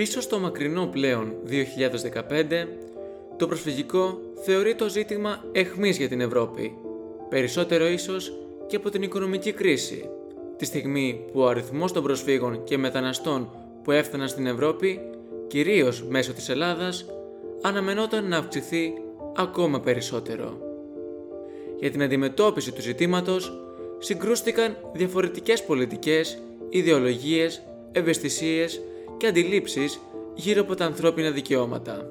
Πίσω στο μακρινό πλέον 2015, το προσφυγικό θεωρεί το ζήτημα εχμής για την Ευρώπη, περισσότερο ίσως και από την οικονομική κρίση, τη στιγμή που ο αριθμός των προσφύγων και μεταναστών που έφταναν στην Ευρώπη, κυρίως μέσω της Ελλάδας, αναμενόταν να αυξηθεί ακόμα περισσότερο. Για την αντιμετώπιση του ζητήματος συγκρούστηκαν διαφορετικές πολιτικές, ιδεολογίες, ευαισθησίες και αντιλήψεις γύρω από τα ανθρώπινα δικαιώματα.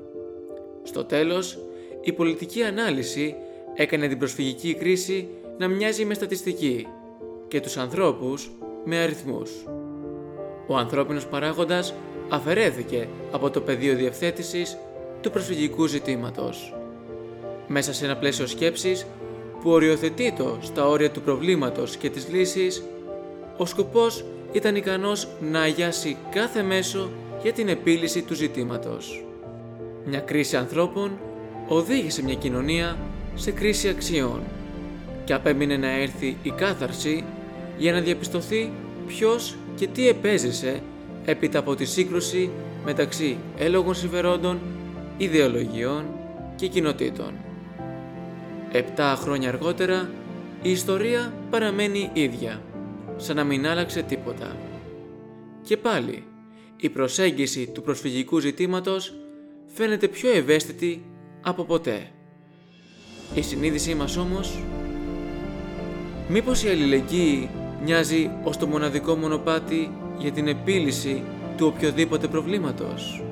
Στο τέλος, η πολιτική ανάλυση έκανε την προσφυγική κρίση να μοιάζει με στατιστική και τους ανθρώπους με αριθμούς. Ο ανθρώπινος παράγοντας αφαιρέθηκε από το πεδίο διευθέτησης του προσφυγικού ζητήματος. Μέσα σε ένα πλαίσιο σκέψης που οριοθετεί το στα όρια του προβλήματος και της λύσης, ο σκοπός ήταν ικανός να αγιάσει κάθε μέσο για την επίλυση του ζητήματος. Μια κρίση ανθρώπων οδήγησε μια κοινωνία σε κρίση αξιών και απέμεινε να έρθει η κάθαρση για να διαπιστωθεί ποιος και τι επέζησε έπειτα από τη σύγκρουση μεταξύ έλογων συμφερόντων, ιδεολογιών και κοινοτήτων. Επτά χρόνια αργότερα η ιστορία παραμένει ίδια, σαν να μην άλλαξε τίποτα. Και πάλι, η προσέγγιση του προσφυγικού ζητήματος φαίνεται πιο ευαίσθητη από ποτέ. Η συνείδησή μας όμως, μήπως η αλληλεγγύη μοιάζει ως το μοναδικό μονοπάτι για την επίλυση του οποιοδήποτε προβλήματος.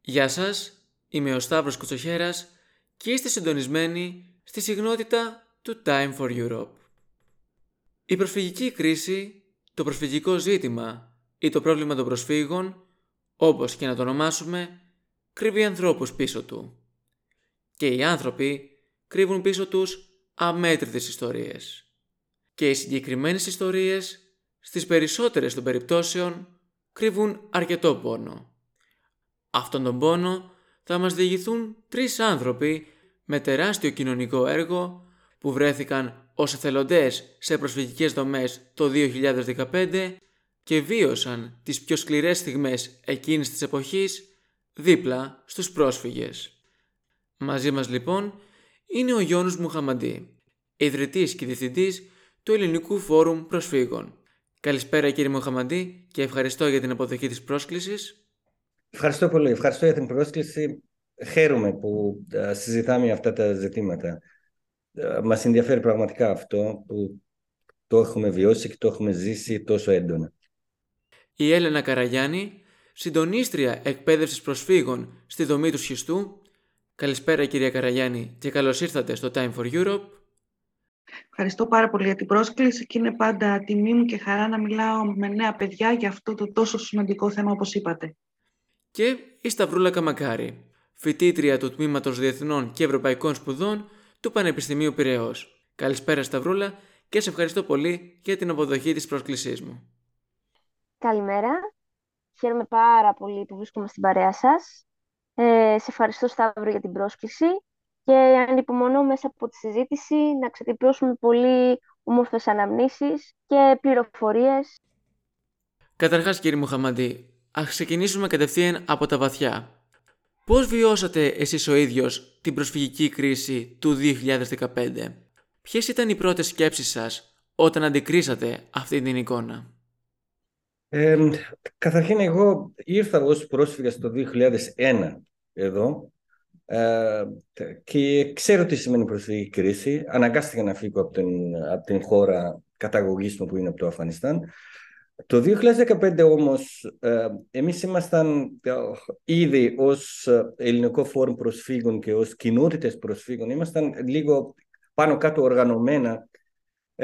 Γεια σας, είμαι ο Σταύρος Κουτσοχέρας και είστε συντονισμένοι στη συγνότητα του Time for Europe. Η προσφυγική κρίση, το προσφυγικό ζήτημα ή το πρόβλημα των προσφύγων, όπως και να το ονομάσουμε, κρύβει ανθρώπους πίσω του. Και οι άνθρωποι κρύβουν πίσω τους αμέτρητες ιστορίες. Και οι συγκεκριμένες ιστορίες, στις περισσότερες των περιπτώσεων, κρύβουν αρκετό πόνο. Αυτόν τον πόνο θα μας διηγηθούν τρεις άνθρωποι με τεράστιο κοινωνικό έργο που βρέθηκαν ως εθελοντές σε προσφυγικές δομές το 2015 και βίωσαν τις πιο σκληρές στιγμές εκείνης της εποχής δίπλα στους πρόσφυγες. Μαζί μας λοιπόν είναι ο Γιώνος Μουχαμαντή, ιδρυτής και διευθυντής του Ελληνικού Φόρουμ Προσφύγων. Καλησπέρα κύριε Μουχαμαντή και ευχαριστώ για την αποδοχή της πρόσκλησης. Ευχαριστώ πολύ. Ευχαριστώ για την πρόσκληση. Χαίρομαι που ε, συζητάμε αυτά τα ζητήματα. Ε, μας ενδιαφέρει πραγματικά αυτό που το έχουμε βιώσει και το έχουμε ζήσει τόσο έντονα. Η Έλενα Καραγιάννη, συντονίστρια εκπαίδευσης προσφύγων στη δομή του σχιστού, Καλησπέρα κυρία Καραγιάννη και καλώς ήρθατε στο Time for Europe. Ευχαριστώ πάρα πολύ για την πρόσκληση και είναι πάντα τιμή μου και χαρά να μιλάω με νέα παιδιά για αυτό το τόσο σημαντικό θέμα όπως είπατε. Και η Σταυρούλα Καμακάρη, φοιτήτρια του Τμήματος Διεθνών και Ευρωπαϊκών Σπουδών του Πανεπιστημίου Πυραιός. Καλησπέρα Σταυρούλα και σε ευχαριστώ πολύ για την αποδοχή της πρόσκλησής μου. Καλημέρα. Χαίρομαι πάρα πολύ που βρίσκομαι στην παρέα σας ε, σε ευχαριστώ Σταύρο για την πρόσκληση και ανυπομονώ μέσα από τη συζήτηση να ξετυπώσουμε πολύ όμορφες αναμνήσεις και πληροφορίες. Καταρχάς κύριε Μουχαμαντή, ας ξεκινήσουμε κατευθείαν από τα βαθιά. Πώς βιώσατε εσείς ο ίδιος την προσφυγική κρίση του 2015? Ποιες ήταν οι πρώτες σκέψεις σας όταν αντικρίσατε αυτή την εικόνα; Ε, καταρχήν εγώ ήρθα ως πρόσφυγας το 2001 εδώ ε, και ξέρω τι σημαίνει προσφυγική κρίση. Αναγκάστηκα να φύγω από την, από την χώρα καταγωγής μου που είναι από το Αφανιστάν. Το 2015 όμως ε, εμείς ήμασταν ε, ήδη ως ελληνικό φόρουμ προσφύγων και ως κοινότητες προσφύγων ήμασταν λίγο πάνω κάτω οργανωμένα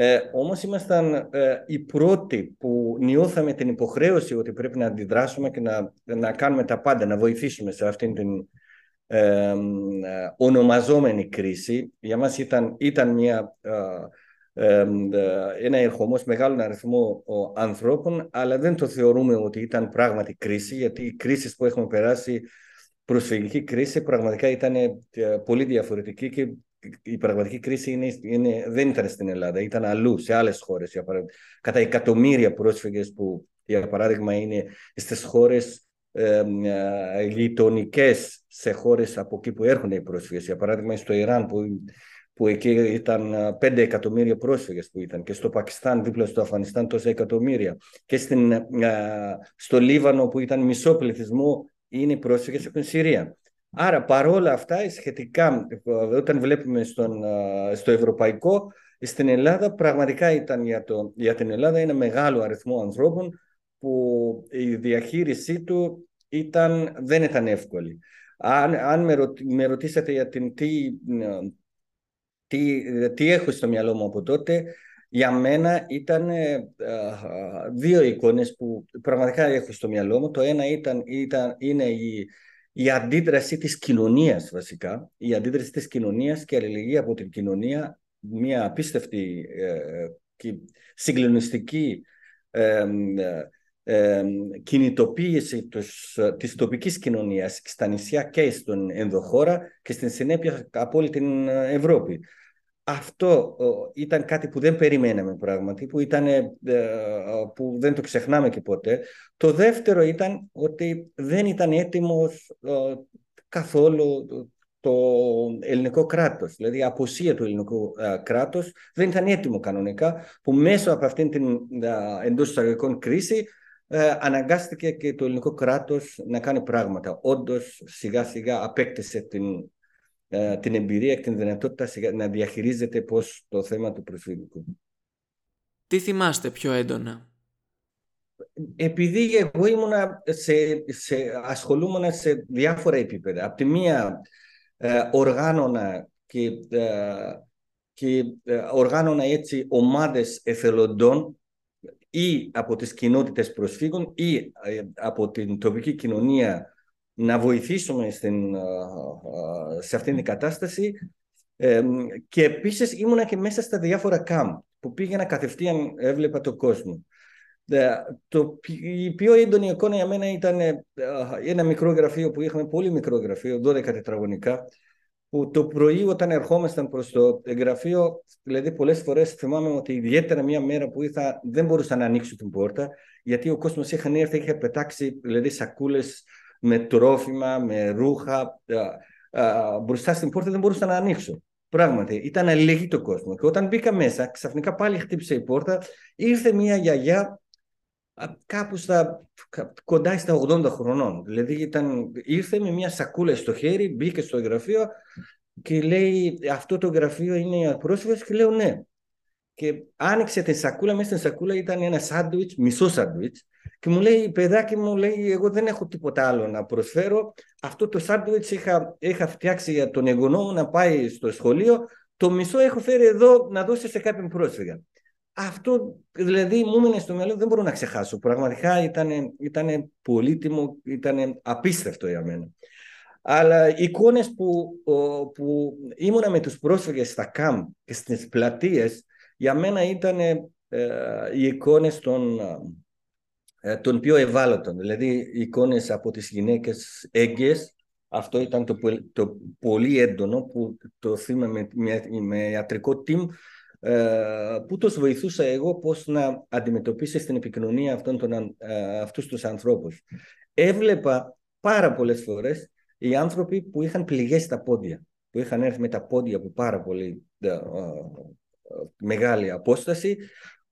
ε, όμως ήμασταν ε, οι πρώτοι που νιώθαμε την υποχρέωση ότι πρέπει να αντιδράσουμε και να, να κάνουμε τα πάντα, να βοηθήσουμε σε αυτήν την ε, ονομαζόμενη κρίση. Για μας ήταν, ήταν μια, ε, ένα ερχομός μεγάλων αριθμό ανθρώπων, αλλά δεν το θεωρούμε ότι ήταν πράγματι κρίση, γιατί οι κρίσεις που έχουμε περάσει προσφυγική κρίση πραγματικά ήταν πολύ διαφορετική και η πραγματική κρίση είναι, είναι, δεν ήταν στην Ελλάδα, ήταν αλλού, σε άλλες χώρες. Κατά εκατομμύρια πρόσφυγες που για παράδειγμα είναι στις χώρες ε, γειτονικές σε χώρες από εκεί που έρχονται οι πρόσφυγες. Για παράδειγμα στο Ιράν που, που εκεί ήταν 5 εκατομμύρια πρόσφυγες που ήταν και στο Πακιστάν δίπλα στο Αφανιστάν τόσα εκατομμύρια και στην, στο Λίβανο που ήταν μισό πληθυσμό είναι πρόσφυγες από την Συρία. Άρα παρόλα αυτά σχετικά όταν βλέπουμε στον, στο ευρωπαϊκό στην Ελλάδα πραγματικά ήταν για, το, για την Ελλάδα ένα μεγάλο αριθμό ανθρώπων που η διαχείρισή του ήταν, δεν ήταν εύκολη. Αν, αν με, με ρωτήσατε για την τι, τι, τι έχω στο μυαλό μου από τότε, για μένα ήταν ε, δύο εικόνες που πραγματικά έχω στο μυαλό μου. Το ένα ήταν, ήταν, είναι η, η αντίδραση της κοινωνίας βασικά, η αντίδραση της κοινωνίας και η αλληλεγγύη από την κοινωνία, μια απίστευτη ε, και συγκλονιστική ε, ε, κινητοποίηση της, της τοπικής κοινωνίας στα νησιά και στον ενδοχώρα και στην συνέπεια από όλη την Ευρώπη. Αυτό ήταν κάτι που δεν περιμέναμε πράγματι, που, ήταν, ε, που δεν το ξεχνάμε και ποτέ. Το δεύτερο ήταν ότι δεν ήταν έτοιμος καθόλου το ελληνικό κράτος. Δηλαδή η αποσία του ελληνικού κράτους δεν ήταν έτοιμο κανονικά, που μέσω από αυτήν την εντός εισαγωγικών κρίση ε, αναγκάστηκε και το ελληνικό κράτος να κάνει πράγματα. Όντως σιγά σιγά απέκτησε την ε, την εμπειρία και την δυνατότητα να διαχειρίζεται πώς το θέμα του προσφυγικού. Τι θυμάστε πιο έντονα; Επειδή εγώ ήμουνα σε, σε, ασχολούμουν σε διάφορα επίπεδα. Από τη μία ε, οργάνωνα και, ε, και ε, οργάνωνα έτσι ομάδες εθελοντών ή από τις κοινότητες προσφύγων ή από την τοπική κοινωνία να βοηθήσουμε στην, σε αυτήν την κατάσταση και επίσης ήμουνα και μέσα στα διάφορα καμπ που πήγαινα κατευθείαν, έβλεπα τον κόσμο. Ε, το, η πιο έντονη εικόνα για μένα ήταν ε, ένα μικρό γραφείο που είχαμε, πολύ μικρό γραφείο, 12 τετραγωνικά, που το πρωί όταν ερχόμασταν προς το γραφείο, δηλαδή πολλές φορές θυμάμαι ότι ιδιαίτερα μια μέρα που ήρθα δεν μπορούσα να ανοίξω την πόρτα, γιατί ο κόσμος είχαν έρθει, είχε πετάξει δηλαδή σακούλες με τρόφιμα, με ρούχα. Μπροστά στην πόρτα δεν μπορούσα να ανοίξω. Πράγματι, ήταν αλληλεγγύη το κόσμο. Και όταν μπήκα μέσα, ξαφνικά πάλι χτύπησε η πόρτα, ήρθε μια γιαγιά κάπου στα, κοντά στα 80 χρονών. Δηλαδή ήταν, ήρθε με μια σακούλα στο χέρι, μπήκε στο γραφείο και λέει αυτό το γραφείο είναι για πρόσφυγες και λέω ναι. Και άνοιξε την σακούλα, μέσα στην σακούλα ήταν ένα σάντουιτς, μισό σάντουιτς και μου λέει, παιδάκι μου, λέει, εγώ δεν έχω τίποτα άλλο να προσφέρω. Αυτό το σάντουιτς είχα, είχα φτιάξει για τον εγγονό μου να πάει στο σχολείο. Το μισό έχω φέρει εδώ να δώσει σε κάποιον πρόσφυγα. Αυτό δηλαδή μου έμεινε στο μυαλό, δεν μπορώ να ξεχάσω. Πραγματικά ήταν, ήταν πολύτιμο, ήταν απίστευτο για μένα. Αλλά οι εικόνες που, που ήμουνα με τους πρόσφυγες στα ΚΑΜ και στις πλατείες, για μένα ήταν ε, οι εικόνες των, ε, των πιο ευάλωτων. Δηλαδή, εικόνες από τις γυναίκες έγκυες, αυτό ήταν το, το πολύ έντονο που το θύμα με, με, ιατρικό team ε, που τους βοηθούσα εγώ πώς να αντιμετωπίσει στην επικοινωνία αυτών των, ε, αυτούς τους ανθρώπους. Έβλεπα πάρα πολλές φορές οι άνθρωποι που είχαν πληγές στα πόδια, που είχαν έρθει με τα πόδια από πάρα πολύ μεγάλη απόσταση,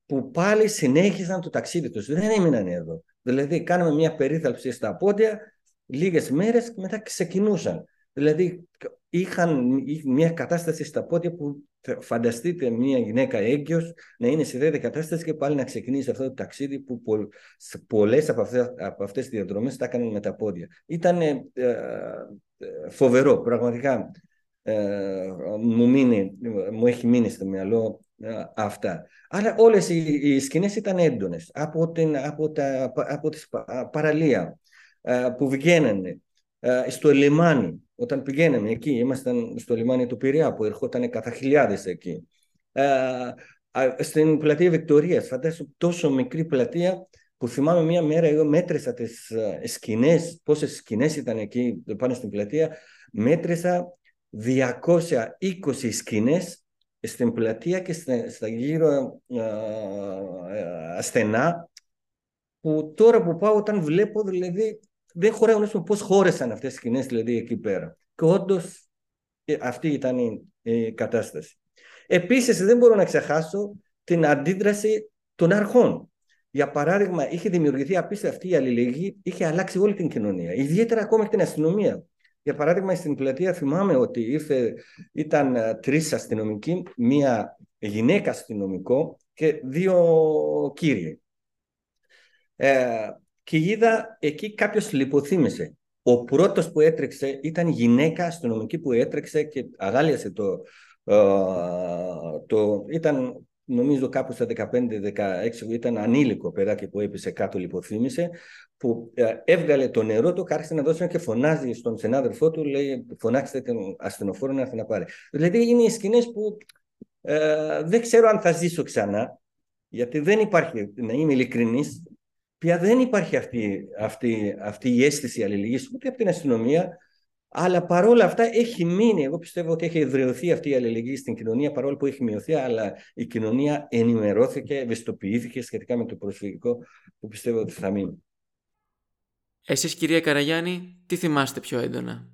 που πάλι συνέχιζαν το ταξίδι τους. Δεν έμειναν εδώ. Δηλαδή κάναμε μια περίθαλψη στα πόδια λίγες μέρες και μετά ξεκινούσαν. Δηλαδή είχαν μια κατάσταση στα πόδια που φανταστείτε μια γυναίκα έγκυος να είναι σε τέτοια κατάσταση και πάλι να ξεκινήσει αυτό το ταξίδι που πολλές από αυτές, από αυτές τις διαδρομές τα έκαναν με τα πόδια. Ήταν ε, ε, φοβερό, πραγματικά ε, μου, μου έχει μείνει στο μυαλό αυτά. Αλλά όλες οι, οι σκηνές ήταν έντονες από, την, από, τα, από τις παραλία που βγαίνανε στο λιμάνι. Όταν πηγαίναμε εκεί, ήμασταν στο λιμάνι του Πειραιά που ερχόταν κατά χιλιάδες εκεί. Στην πλατεία Βικτορίας, φαντάσου τόσο μικρή πλατεία που θυμάμαι μια μέρα εγώ μέτρησα τις σκηνές, πόσες σκηνές ήταν εκεί πάνω στην πλατεία, μέτρησα 220 σκηνές στην πλατεία και στα, γύρω στενά που τώρα που πάω όταν βλέπω δηλαδή δεν χωράει να πώς χώρεσαν αυτές οι σκηνές δηλαδή εκεί πέρα. Και όντως ε, αυτή ήταν η, κατάσταση. Επίσης δεν μπορώ να ξεχάσω την αντίδραση των αρχών. Για παράδειγμα, είχε δημιουργηθεί απίστευτη η αλληλεγγύη, είχε αλλάξει όλη την κοινωνία, ιδιαίτερα ακόμα και την αστυνομία. Για παράδειγμα, στην πλατεία θυμάμαι ότι ήρθε, ήταν ε, τρεις αστυνομικοί, μία γυναίκα αστυνομικό και δύο κύριοι. Ε, και είδα εκεί κάποιος λιποθύμησε. Ο πρώτος που έτρεξε ήταν γυναίκα αστυνομική που έτρεξε και αγάλιασε το. Ε, το ήταν νομίζω κάπου στα 15-16 ήταν ανήλικο παιδάκι που έπεσε κάτω λιποθύμησε που ε, έβγαλε το νερό του, άρχισε να δώσει και φωνάζει στον συνάδελφό του, λέει φωνάξτε τον ασθενοφόρο να έρθει να πάρει. Δηλαδή είναι οι σκηνές που ε, δεν ξέρω αν θα ζήσω ξανά, γιατί δεν υπάρχει, να είμαι ειλικρινής, πια δεν υπάρχει αυτή, αυτή, αυτή η αίσθηση αλληλεγγύης ούτε από την αστυνομία, αλλά παρόλα αυτά έχει μείνει. Εγώ πιστεύω ότι έχει εδραιωθεί αυτή η αλληλεγγύη στην κοινωνία, παρόλο που έχει μειωθεί, αλλά η κοινωνία ενημερώθηκε, ευαισθητοποιήθηκε σχετικά με το προσφυγικό, που πιστεύω ότι θα μείνει. Εσείς κυρία Καραγιάννη, τι θυμάστε πιο έντονα;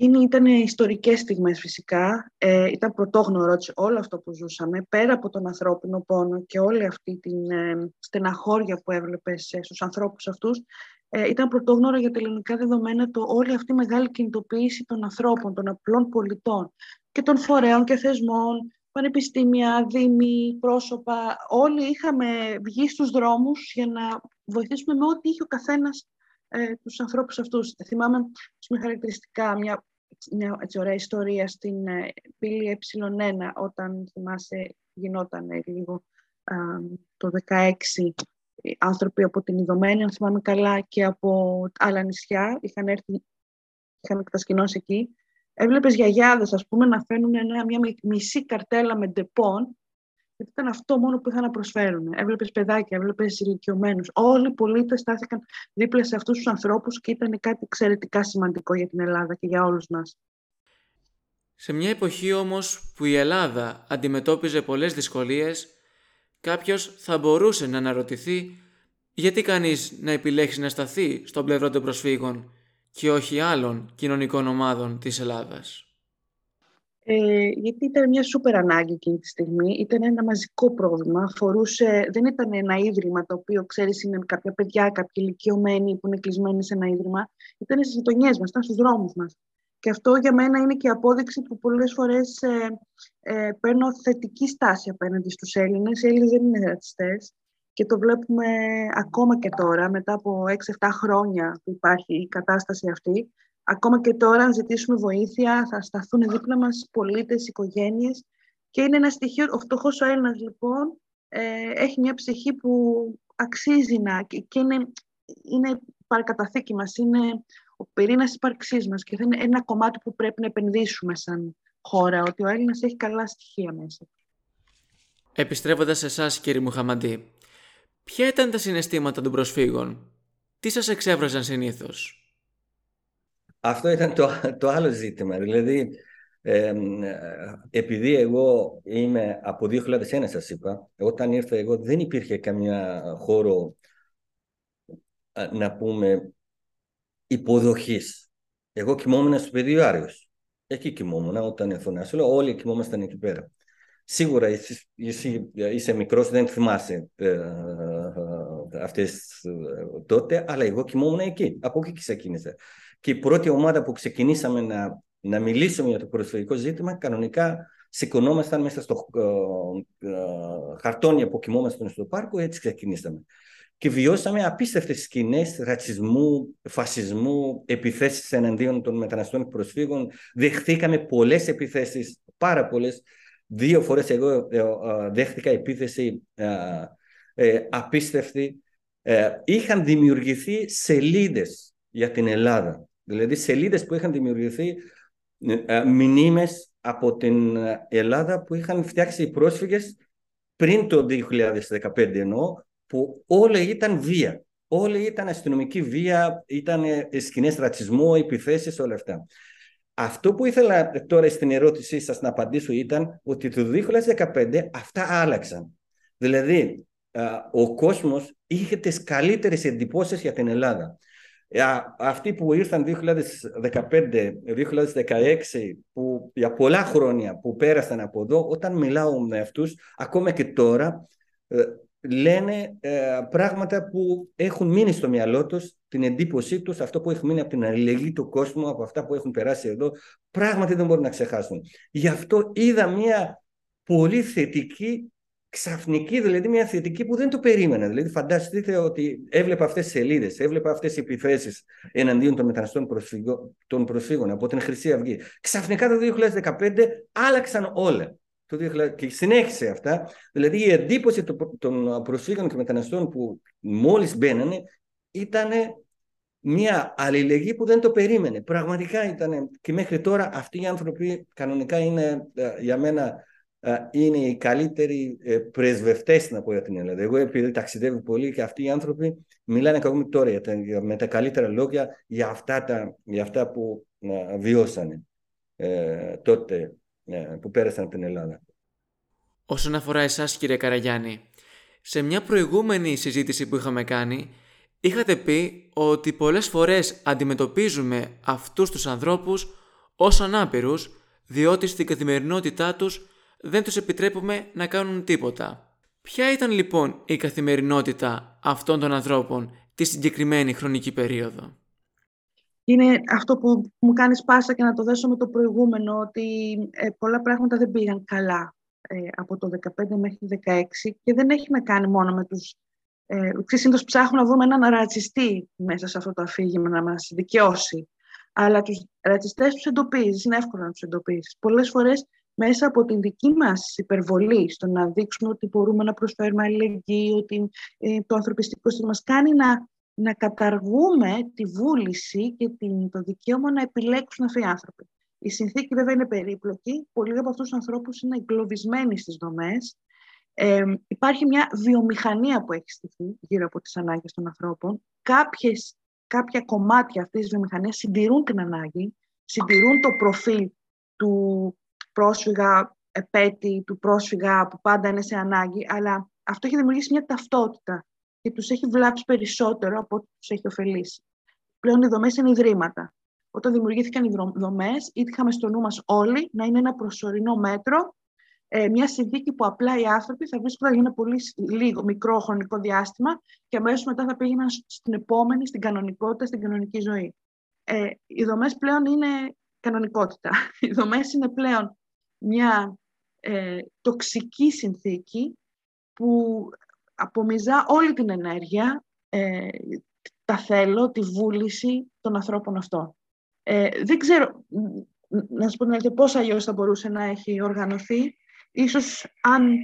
Εκείνοι ήταν ιστορικές στιγμές φυσικά. Ε, ήταν πρωτόγνωρο όλο αυτό που ζούσαμε, πέρα από τον ανθρώπινο πόνο και όλη αυτή την ε, στεναχώρια που έβλεπες ε, στους ανθρώπους αυτούς, ε, ήταν πρωτόγνωρο για τα ελληνικά δεδομένα το όλη αυτή η μεγάλη κινητοποίηση των ανθρώπων, των απλών πολιτών και των φορέων και θεσμών, πανεπιστήμια, δήμοι, πρόσωπα. Όλοι είχαμε βγει στους δρόμους για να βοηθήσουμε με ό,τι είχε ο καθένας ε, τους ανθρώπους αυτούς. Θυμάμαι με χαρακτηριστικά μια, μια έτσι, ωραία ιστορία στην ε, πύλη ε1 όταν θυμάσαι γινόταν λίγο το 16 άνθρωποι από την Ειδομένη, αν θυμάμαι καλά, και από άλλα νησιά είχαν έρθει, είχαν κατασκηνώσει εκεί. Έβλεπες γιαγιάδες, ας πούμε, να φέρνουν μια μισή καρτέλα με Depon γιατί ήταν αυτό μόνο που είχαν να προσφέρουν. Έβλεπες παιδάκια, έβλεπες ηλικιωμένους. Όλοι οι πολίτες στάθηκαν δίπλα σε αυτούς τους ανθρώπους και ήταν κάτι εξαιρετικά σημαντικό για την Ελλάδα και για όλους μας. Σε μια εποχή όμως που η Ελλάδα αντιμετώπιζε πολλές δυσκολίες, κάποιος θα μπορούσε να αναρωτηθεί γιατί κανείς να επιλέξει να σταθεί στον πλευρό των προσφύγων και όχι άλλων κοινωνικών ομάδων της Ελλάδας. Ε, γιατί ήταν μια σούπερ ανάγκη εκείνη τη στιγμή. Ήταν ένα μαζικό πρόβλημα. Αφορούσε, δεν ήταν ένα ίδρυμα το οποίο ξέρεις είναι κάποια παιδιά, κάποιοι ηλικιωμένοι που είναι κλεισμένοι σε ένα ίδρυμα. Ήταν στις γειτονιές μας, ήταν στους δρόμους μας. Και αυτό για μένα είναι και απόδειξη που πολλές φορές ε, ε, παίρνω θετική στάση απέναντι στους Έλληνες. Οι Έλληνες δεν είναι ρατσιστές. Και το βλέπουμε ακόμα και τώρα, μετά από 6-7 χρόνια που υπάρχει η κατάσταση αυτή. Ακόμα και τώρα, αν ζητήσουμε βοήθεια, θα σταθούν δίπλα μας πολίτες, οικογένειες. Και είναι ένα στοιχείο, ο φτωχός ο Έλληνας, λοιπόν, ε, έχει μια ψυχή που αξίζει να... και είναι, είναι παρακαταθήκη μας, είναι ο πυρήνας ύπαρξής μας και θα είναι ένα κομμάτι που πρέπει να επενδύσουμε σαν χώρα, ότι ο Έλληνας έχει καλά στοιχεία μέσα. Επιστρέφοντας σε εσάς, κύριε Μουχαμαντή, ποια ήταν τα συναισθήματα των προσφύγων, τι σας εξέφραζαν συνήθως; Αυτό ήταν το, το άλλο ζήτημα. Δηλαδή, επειδή εγώ είμαι από 2001 σας είπα, όταν ήρθα εγώ δεν υπήρχε καμιά χώρο να πούμε υποδοχής. Εγώ κοιμόμουν στο πεδίο Άριος. Εκεί κοιμόμουν όταν ήρθα να σου όλοι κοιμόμασταν εκεί πέρα. Σίγουρα εσύ, εσύ είσαι μικρός, δεν θυμάσαι ε, ε, αυτές ε, τότε, αλλά εγώ κοιμόμουν εκεί. Από εκεί ξεκίνησα. Και η πρώτη ομάδα που ξεκινήσαμε να, να μιλήσουμε για το προσφυγικό ζήτημα, κανονικά σηκωνόμασταν μέσα στο ε, ε, χαρτόνια που κοιμόμασταν στο πάρκο, έτσι ξεκινήσαμε. Και βιώσαμε απίστευτες σκηνές ρατσισμού, φασισμού, επιθέσεις εναντίον των μεταναστών και προσφύγων. Δεχθήκαμε πολλές επιθέσεις, πάρα πολλές. Δύο φορές εγώ ε, ε, δέχτηκα επίθεση ε, απίστευτη. είχαν δημιουργηθεί σελίδες για την Ελλάδα Δηλαδή σελίδες που είχαν δημιουργηθεί ε, ε, μηνύμες από την Ελλάδα που είχαν φτιάξει οι πρόσφυγες πριν το 2015 εννοώ, που όλα ήταν βία. Όλοι ήταν αστυνομική βία, ήταν ε, σκηνές ρατσισμού, επιθέσεις, όλα αυτά. Αυτό που ήθελα τώρα στην ερώτησή σας να απαντήσω ήταν ότι το 2015 αυτά άλλαξαν. Δηλαδή, ο κόσμος είχε τις καλύτερες εντυπώσεις για την Ελλάδα. Αυτοί που ήρθαν 2015-2016, που για πολλά χρόνια που πέρασαν από εδώ, όταν μιλάω με αυτούς, ακόμα και τώρα, ε, λένε ε, πράγματα που έχουν μείνει στο μυαλό τους, την εντύπωσή τους, αυτό που έχει μείνει από την αλληλεγγύη του κόσμου, από αυτά που έχουν περάσει εδώ, πράγματι δεν μπορούν να ξεχάσουν. Γι' αυτό είδα μια πολύ θετική ξαφνική, δηλαδή μια θετική που δεν το περίμενα. Δηλαδή, φανταστείτε ότι έβλεπα αυτές τις σελίδες, έβλεπα αυτές τις επιθέσεις εναντίον των μεταναστών προσφύγων, των προσφύγων από την Χρυσή Αυγή. Ξαφνικά το 2015 άλλαξαν όλα. Το 2000, και συνέχισε αυτά. Δηλαδή, η εντύπωση των προσφύγων και μεταναστών που μόλις μπαίνανε ήταν μια αλληλεγγύη που δεν το περίμενε. Πραγματικά ήταν. Και μέχρι τώρα αυτοί οι άνθρωποι κανονικά είναι ε, για μένα είναι οι καλύτεροι ε, πρεσβευτές να πω για την Ελλάδα. Εγώ επειδή ταξιδεύω πολύ και αυτοί οι άνθρωποι μιλάνε ακόμη τώρα με τα καλύτερα λόγια για αυτά, τα, για αυτά που βιώσανε ε, τότε ε, που πέρασαν από την Ελλάδα. Όσον αφορά εσάς κύριε Καραγιάννη, σε μια προηγούμενη συζήτηση που είχαμε κάνει είχατε πει ότι πολλές φορές αντιμετωπίζουμε αυτούς τους ανθρώπους ως ανάπηρους διότι στην καθημερινότητά τους δεν τους επιτρέπουμε να κάνουν τίποτα. Ποια ήταν λοιπόν η καθημερινότητα αυτών των ανθρώπων τη συγκεκριμένη χρονική περίοδο; Είναι αυτό που μου κάνεις πάσα και να το δέσω με το προηγούμενο, ότι ε, πολλά πράγματα δεν πήγαν καλά ε, από το 15 μέχρι το 16 και δεν έχει να κάνει μόνο με τους... Ε, Συνήθως ψάχνουμε να δούμε έναν ρατσιστή μέσα σε αυτό το αφήγημα να μας δικαιώσει. Αλλά τους ρατσιστές τους εντοπίζεις, είναι εύκολο να τους εντοπίσεις. Πολλές φορές μέσα από την δική μας υπερβολή στο να δείξουμε ότι μπορούμε να προσφέρουμε αλληλεγγύη, ότι ε, το ανθρωπιστικό σύστημα μας κάνει να, να καταργούμε τη βούληση και την, το δικαίωμα να επιλέξουν αυτοί οι άνθρωποι. Η συνθήκη βέβαια είναι περίπλοκη. Πολλοί από αυτούς τους ανθρώπους είναι εγκλωβισμένοι στις δομές. Ε, υπάρχει μια βιομηχανία που έχει στηθεί γύρω από τις ανάγκες των ανθρώπων. Κάποιες, κάποια κομμάτια αυτής της βιομηχανίας συντηρούν την ανάγκη, συντηρούν το προφίλ του πρόσφυγα επέτη, του πρόσφυγα που πάντα είναι σε ανάγκη, αλλά αυτό έχει δημιουργήσει μια ταυτότητα και τους έχει βλάψει περισσότερο από ό,τι τους έχει ωφελήσει. Πλέον οι δομές είναι ιδρύματα. Όταν δημιουργήθηκαν οι δομές, είχαμε στο νου μας όλοι να είναι ένα προσωρινό μέτρο, ε, μια συνθήκη που απλά οι άνθρωποι θα βρίσκονταν για ένα πολύ λίγο, μικρό χρονικό διάστημα και αμέσως μετά θα πήγαιναν στην επόμενη, στην κανονικότητα, στην κανονική ζωή. Ε, οι δομές πλέον είναι κανονικότητα. Οι δομές είναι πλέον μια ε, τοξική συνθήκη που απομυζά όλη την ενέργεια, ε, τα θέλω, τη βούληση των ανθρώπων αυτών. Ε, δεν ξέρω, να σας πω την πώς αλλιώς θα μπορούσε να έχει οργανωθεί. Ίσως αν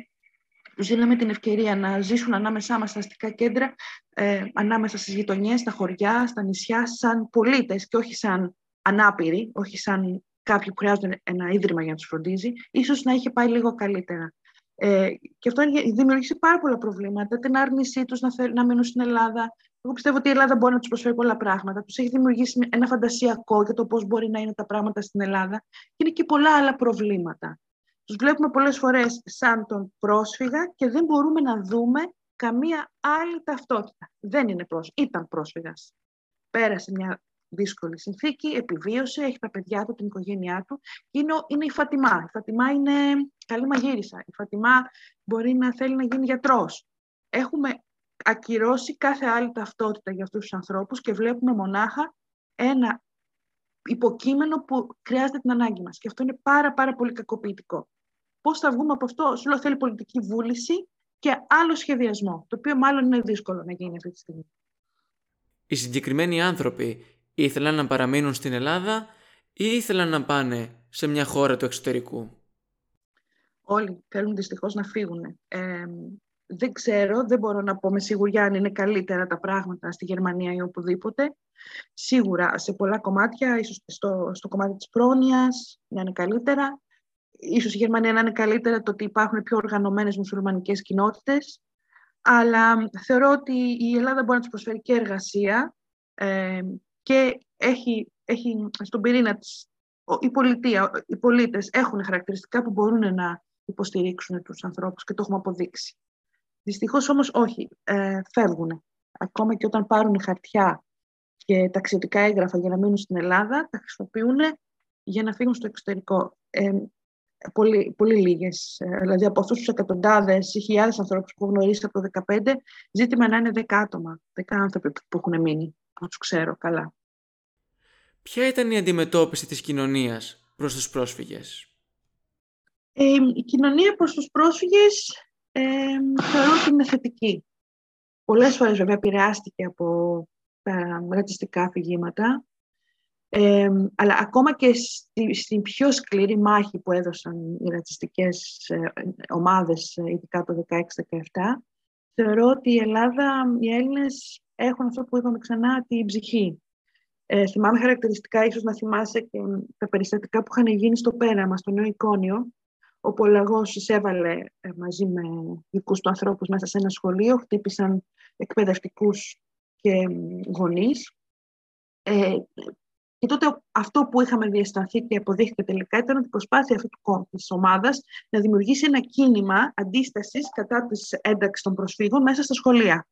τους δίναμε την ευκαιρία να ζήσουν ανάμεσά μας στα αστικά κέντρα, ε, ανάμεσα στις γειτονιές, στα χωριά, στα νησιά, σαν πολίτες και όχι σαν ανάπηροι, όχι σαν κάποιοι που χρειάζονται ένα ίδρυμα για να τους φροντίζει, ίσως να είχε πάει λίγο καλύτερα. Ε, και αυτό δημιουργήσει πάρα πολλά προβλήματα. Την άρνησή τους να, να μείνουν στην Ελλάδα. Εγώ πιστεύω ότι η Ελλάδα μπορεί να τους προσφέρει πολλά πράγματα. Τους έχει δημιουργήσει ένα φαντασιακό για το πώς μπορεί να είναι τα πράγματα στην Ελλάδα. Και είναι και πολλά άλλα προβλήματα. Τους βλέπουμε πολλές φορές σαν τον πρόσφυγα και δεν μπορούμε να δούμε καμία άλλη ταυτότητα. Δεν είναι πρόσφυγα. Ήταν πρόσφυγας. Πέρασε μια δύσκολη συνθήκη, επιβίωσε, έχει τα παιδιά του, την οικογένειά του. Είναι, είναι η Φατιμά. Η Φατιμά είναι καλή μαγείρισα. Η Φατιμά μπορεί να θέλει να γίνει γιατρός. Έχουμε ακυρώσει κάθε άλλη ταυτότητα για αυτούς τους ανθρώπους και βλέπουμε μονάχα ένα υποκείμενο που χρειάζεται την ανάγκη μας. Και αυτό είναι πάρα πάρα πολύ κακοποιητικό. Πώς θα βγούμε από αυτό, σου λέω θέλει πολιτική βούληση και άλλο σχεδιασμό, το οποίο μάλλον είναι δύσκολο να γίνει αυτή τη στιγμή. Οι συγκεκριμένοι άνθρωποι ήθελαν να παραμείνουν στην Ελλάδα ή ήθελαν να πάνε σε μια χώρα του εξωτερικού; Όλοι θέλουν δυστυχώς να φύγουν. Ε, δεν ξέρω, δεν μπορώ να πω με σιγουριά αν είναι καλύτερα τα πράγματα στη Γερμανία ή οπουδήποτε. Σίγουρα σε πολλά κομμάτια, ίσως στο, στο κομμάτι της πρόνοιας να είναι καλύτερα. Ίσως η Γερμανία να είναι καλύτερα το ότι υπάρχουν πιο οργανωμένες μουσουλμανικές κοινότητες. Αλλά θεωρώ ότι η Ελλάδα μπορεί να τους προσφέρει και εργασία ε, και έχει, έχει στον πυρήνα της η πολιτεία, οι πολίτες έχουν χαρακτηριστικά που μπορούν να υποστηρίξουν τους ανθρώπους και το έχουμε αποδείξει. Δυστυχώς όμως όχι, ε, φεύγουν. Ακόμα και όταν πάρουν χαρτιά και ταξιδιωτικά έγγραφα για να μείνουν στην Ελλάδα, τα χρησιμοποιούν για να φύγουν στο εξωτερικό. Ε, πολύ, πολύ λίγες. Ε, δηλαδή από αυτούς τους εκατοντάδες ή χιλιάδες ανθρώπους που γνωρίζει από το 2015, ζήτημα να είναι δέκα άτομα, δέκα άνθρωποι που έχουν μείνει, που τους ξέρω καλά. Ποια ήταν η αντιμετώπιση της κοινωνίας προς τους πρόσφυγες; Ε, η κοινωνία προς τους πρόσφυγες ε, θεωρώ ότι είναι θετική. Πολλές φορές βέβαια επηρεάστηκε από τα ρατσιστικά αφηγήματα, ε, αλλά ακόμα και στην πιο σκληρή μάχη που έδωσαν οι ρατσιστικές ε, ομάδες, ε, ειδικά το 16-17, θεωρώ ότι η Ελλάδα, οι Έλληνες έχουν αυτό που είπαμε ξανά, την ψυχή. Ε, θυμάμαι χαρακτηριστικά, ίσως να θυμάσαι και τα περιστατικά που είχαν γίνει στο πέραμα, στο Νέο Εικόνιο, όπου ο λαγός εισέβαλε ε, μαζί με δικούς του ανθρώπους μέσα σε ένα σχολείο, χτύπησαν εκπαιδευτικούς και γονείς. Ε, και τότε αυτό που είχαμε διαισθανθεί και αποδείχθηκε τελικά ήταν ότι η προσπάθεια αυτή της ομάδας να δημιουργήσει ένα κίνημα αντίστασης κατά της ένταξης των προσφύγων μέσα στα σχολεία.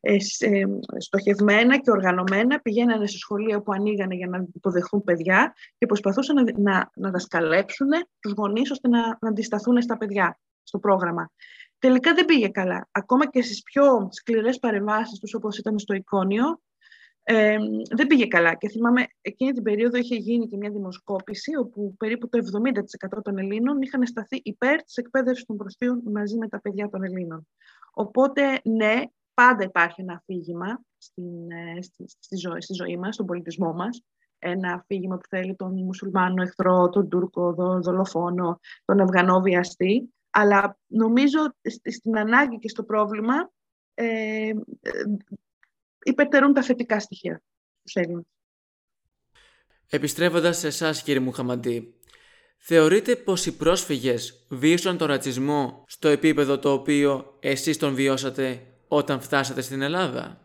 Ε, ε, στοχευμένα και οργανωμένα πηγαίνανε σε σχολεία που ανοίγανε για να υποδεχθούν παιδιά και προσπαθούσαν να, να, να δασκαλέψουν τους γονείς ώστε να, να αντισταθούν στα παιδιά στο πρόγραμμα. Τελικά δεν πήγε καλά. Ακόμα και στις πιο σκληρές παρεμβάσεις τους όπως ήταν στο εικόνιο ε, δεν πήγε καλά. Και θυμάμαι, εκείνη την περίοδο είχε γίνει και μια δημοσκόπηση όπου περίπου το 70% των Ελλήνων είχαν σταθεί υπέρ της εκπαίδευσης των προσφύγων μαζί με τα παιδιά των Ελλήνων. Οπότε, ναι, πάντα υπάρχει ένα αφήγημα στην, ε, στη, στη, ζωή, στη ζωή μας, στον πολιτισμό μας. Ένα αφήγημα που θέλει τον μουσουλμάνο εχθρό, τον Τούρκο δο, δολοφόνο, τον Αφγανό βιαστή. Αλλά νομίζω στην ανάγκη και στο πρόβλημα ε, υπερτερούν τα θετικά στοιχεία στους Έλληνες. Επιστρέφοντας σε εσάς κύριε Μουχαμαντή, θεωρείτε πως οι πρόσφυγες βίωσαν τον ρατσισμό στο επίπεδο το οποίο εσείς τον βιώσατε όταν φτάσατε στην Ελλάδα;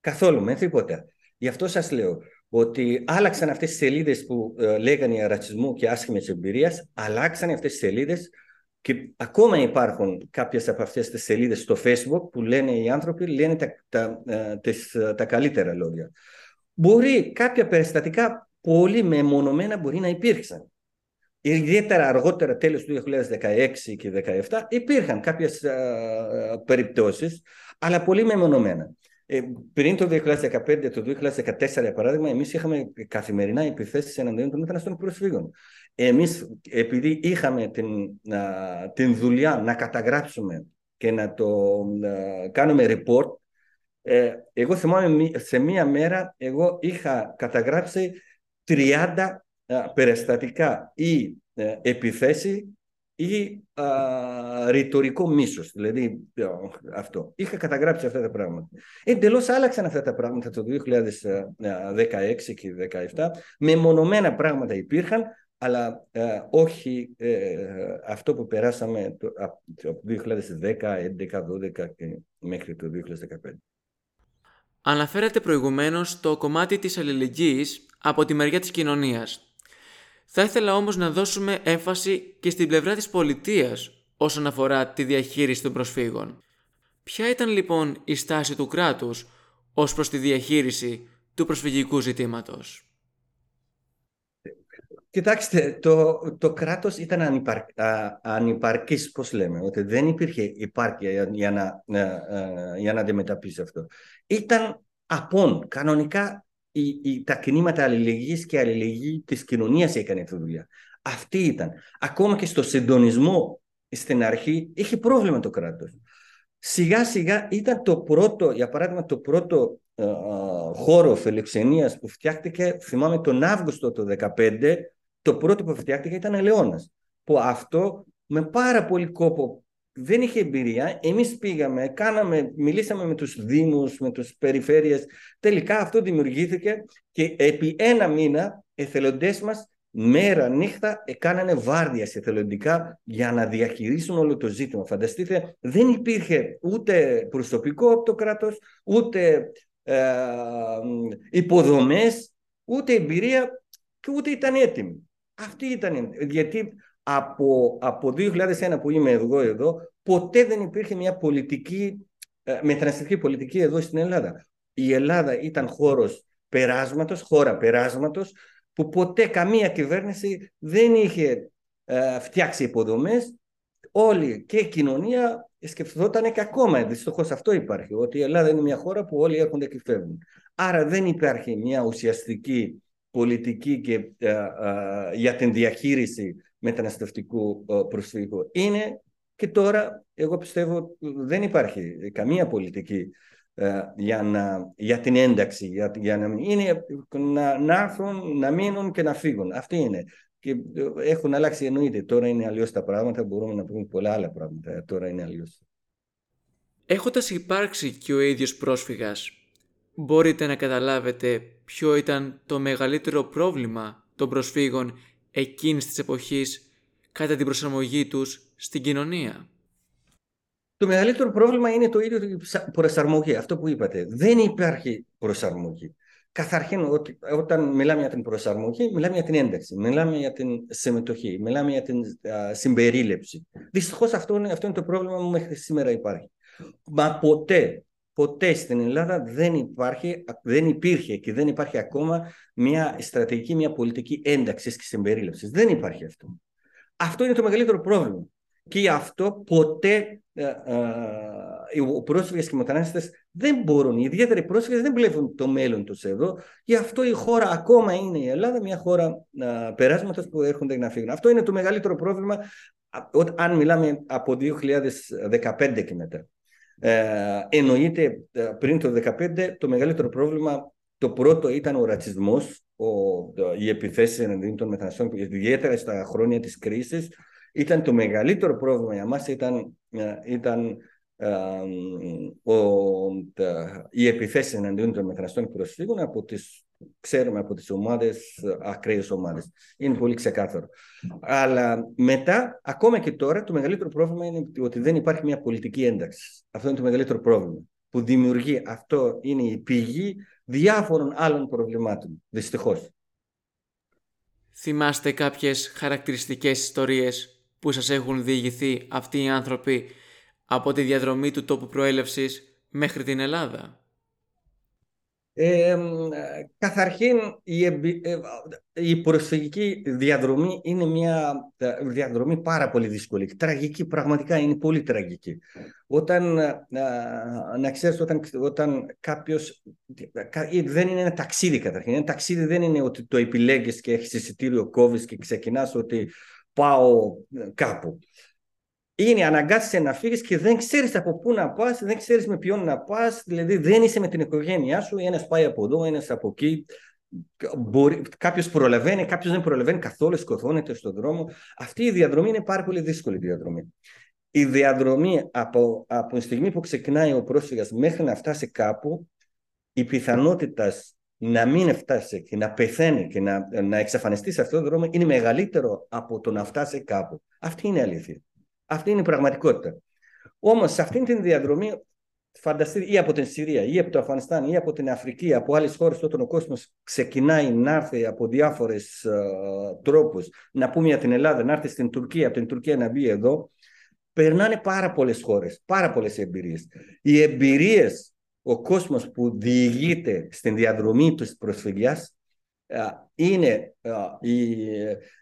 Καθόλου, με τίποτα. Γι' αυτό σας λέω ότι άλλαξαν αυτές τις σελίδες που ε, λέγανε για ρατσισμό και άσχημες εμπειρίες, αλλάξαν αυτές τις σελίδες και ακόμα υπάρχουν κάποιες από αυτές τις σελίδες στο facebook που λένε οι άνθρωποι λένε τα, τα, ε, τις, τα καλύτερα λόγια. Μπορεί κάποια περιστατικά πολύ μεμονωμένα μπορεί να υπήρξαν. Ιδιαίτερα αργότερα, τέλος του 2016 και 2017, υπήρχαν κάποιες α, ε, περιπτώσεις, αλλά πολύ μεμονωμένα. Ε, πριν το 2015, το 2014, για παράδειγμα, εμείς είχαμε καθημερινά επιθέσεις εναντίον των μεταναστών προσφύγων. Εμείς, επειδή είχαμε την, την δουλειά να καταγράψουμε και να το κάνουμε report, ε, εγώ θυμάμαι σε μία μέρα, εγώ είχα καταγράψει 30 περιστατικά ή ε, επιθέσεις ή α, ρητορικό μίσος, δηλαδή αυτό. Είχα καταγράψει αυτά τα πράγματα. Εντελώς άλλαξαν αυτά τα πράγματα το 2016 και 2017. Μεμονωμένα πράγματα υπήρχαν, αλλά ε, όχι ε, αυτό που περάσαμε το, από το 2010, 2011, 2012 και μέχρι το 2015. Αναφέρατε προηγουμένως το κομμάτι της αλληλεγγύης από τη μεριά της κοινωνίας. Θα ήθελα όμως να δώσουμε έμφαση και στην πλευρά της πολιτείας όσον αφορά τη διαχείριση των προσφύγων. Ποια ήταν λοιπόν η στάση του κράτους ως προς τη διαχείριση του προσφυγικού ζητήματος; Κοιτάξτε, το, το κράτος ήταν ανυπαρ, α, ανυπαρκής, πώς λέμε, ότι δεν υπήρχε υπάρκεια για, να, για να αντιμετωπίσει αυτό. Ήταν απόν, κανονικά η, η, τα κινήματα αλληλεγγύης και αλληλεγγύη της κοινωνίας έκανε αυτή τη δουλειά. Αυτή ήταν. Ακόμα και στο συντονισμό στην αρχή είχε πρόβλημα το κράτος. Σιγά σιγά ήταν το πρώτο, για παράδειγμα το πρώτο uh, χώρο φιλοξενίας που φτιάχτηκε, θυμάμαι τον Αύγουστο το 2015, το πρώτο που φτιάχτηκε ήταν Ελαιώνας. Που αυτό με πάρα πολύ κόπο δεν είχε εμπειρία. Εμείς πήγαμε, κάναμε, μιλήσαμε με τους δήμους, με τους περιφέρειες. Τελικά αυτό δημιουργήθηκε και επί ένα μήνα εθελοντές μας μέρα, νύχτα κάνανε βάρδιας εθελοντικά για να διαχειρίσουν όλο το ζήτημα. Φανταστείτε, δεν υπήρχε ούτε προσωπικό από το κράτος, ούτε ε, υποδομές, ούτε εμπειρία και ούτε ήταν έτοιμοι. Αυτή ήταν, γιατί από, από 2001 που είμαι εγώ εδώ, ποτέ δεν υπήρχε μια πολιτική, ε, μεταναστευτική πολιτική εδώ στην Ελλάδα. Η Ελλάδα ήταν χώρος περάσματος, χώρα περάσματος, που ποτέ καμία κυβέρνηση δεν είχε ε, φτιάξει υποδομές. Όλη και η κοινωνία σκεφτόταν και ακόμα δυστυχώς αυτό υπάρχει, ότι η Ελλάδα είναι μια χώρα που όλοι έρχονται και φεύγουν. Άρα δεν υπάρχει μια ουσιαστική πολιτική και, ε, ε, για την διαχείριση μεταναστευτικού προσφύγου. Είναι και τώρα, εγώ πιστεύω, δεν υπάρχει καμία πολιτική για, να, για την ένταξη, για, για να, είναι να, να έρθουν, να μείνουν και να φύγουν. Αυτή είναι. Και έχουν αλλάξει εννοείται. Τώρα είναι αλλιώς τα πράγματα. Μπορούμε να πούμε πολλά άλλα πράγματα. Τώρα είναι αλλιώς. Έχοντας υπάρξει και ο ίδιος πρόσφυγας, μπορείτε να καταλάβετε ποιο ήταν το μεγαλύτερο πρόβλημα των προσφύγων εκείνης της εποχής κατά την προσαρμογή τους στην κοινωνία. Το μεγαλύτερο πρόβλημα είναι το ίδιο η προσαρμογή, αυτό που είπατε. Δεν υπάρχει προσαρμογή. Καθαρχήν, όταν μιλάμε για την προσαρμογή, μιλάμε για την ένταξη, μιλάμε για την συμμετοχή, μιλάμε για την συμπερίληψη. Δυστυχώς αυτό, είναι, αυτό είναι το πρόβλημα που μέχρι σήμερα υπάρχει. Μα ποτέ, ποτέ στην Ελλάδα δεν, υπάρχει, δεν υπήρχε και δεν υπάρχει ακόμα μια στρατηγική, μια πολιτική ένταξης και συμπερίληψης. Δεν υπάρχει αυτό. Αυτό είναι το μεγαλύτερο πρόβλημα. Και γι' αυτό ποτέ ε, ε, οι πρόσφυγες και οι μετανάστες δεν μπορούν, ιδιαίτερα οι πρόσφυγες δεν βλέπουν το μέλλον τους εδώ. Γι' αυτό η χώρα ακόμα είναι η Ελλάδα, μια χώρα ε, περάσματος που έρχονται να φύγουν. Αυτό είναι το μεγαλύτερο πρόβλημα, αν μιλάμε από 2015 και μετά. Ε, εννοείται πριν το 2015 το μεγαλύτερο πρόβλημα το πρώτο ήταν ο ρατσισμός, ο, οι επιθέσεις εναντίον των μεταναστών, ιδιαίτερα στα χρόνια της κρίσης, ήταν το μεγαλύτερο πρόβλημα για μας ήταν, ήταν ο, οι επιθέσεις εναντίον των μεταναστών προσφύγων από τις ξέρουμε από τις ομάδες, ακραίες ομάδες. Είναι πολύ ξεκάθαρο. Αλλά μετά, ακόμα και τώρα, το μεγαλύτερο πρόβλημα είναι ότι δεν υπάρχει μια πολιτική ένταξη. Αυτό είναι το μεγαλύτερο πρόβλημα που δημιουργεί. Αυτό είναι η πηγή διάφορων άλλων προβλημάτων, δυστυχώς. Θυμάστε κάποιες χαρακτηριστικές ιστορίες που σας έχουν διηγηθεί αυτοί οι άνθρωποι από τη διαδρομή του τόπου προέλευσης μέχρι την Ελλάδα; Ε, καθαρχήν η, ε, η προσφυγική διαδρομή είναι μια ε, διαδρομή πάρα πολύ δύσκολη. Τραγική, πραγματικά είναι πολύ τραγική. Όταν, ε, να ξέρεις, όταν, όταν κάποιος, δεν είναι ένα ταξίδι καταρχήν. Ένα ταξίδι δεν είναι ότι το επιλέγεις και έχεις εισιτήριο, κόβεις και ξεκινάς ότι πάω κάπου είναι αναγκάσει να φύγεις και δεν ξέρεις από πού να πας, δεν ξέρεις με ποιον να πας. Δηλαδή δεν είσαι με την οικογένειά σου. Ένας πάει από εδώ, ένας από εκεί. Κάποιος προλαβαίνει, κάποιος δεν προλαβαίνει καθόλου, σκοτώνεται στον δρόμο. Αυτή η διαδρομή είναι πάρα πολύ δύσκολη διαδρομή. Η διαδρομή από, από τη στιγμή που ξεκινάει ο πρόσφυγας μέχρι να φτάσει κάπου, η πιθανότητας να μην φτάσει και να πεθαίνει και να, να εξαφανιστεί σε αυτόν τον δρόμο είναι μεγαλύτερο από το να φτάσει κάπου. Αυτή είναι η αλήθεια. Αυτή είναι η πραγματικότητα. Όμως σε αυτήν την διαδρομή, φανταστείτε ή από την Συρία, ή από το Αφγανιστάν, ή από την Αφρική, από άλλες χώρες, όταν ο κόσμος ξεκινάει να έρθει από διάφορες uh, τρόπους, να πούμε για την Ελλάδα, να έρθει στην Τουρκία, από την Τουρκία να μπει εδώ, περνάνε πάρα πολλές χώρες, πάρα πολλές εμπειρίες. Οι εμπειρίες, ο κόσμος που διηγείται στην διαδρομή της προσφυγιάς, είναι η,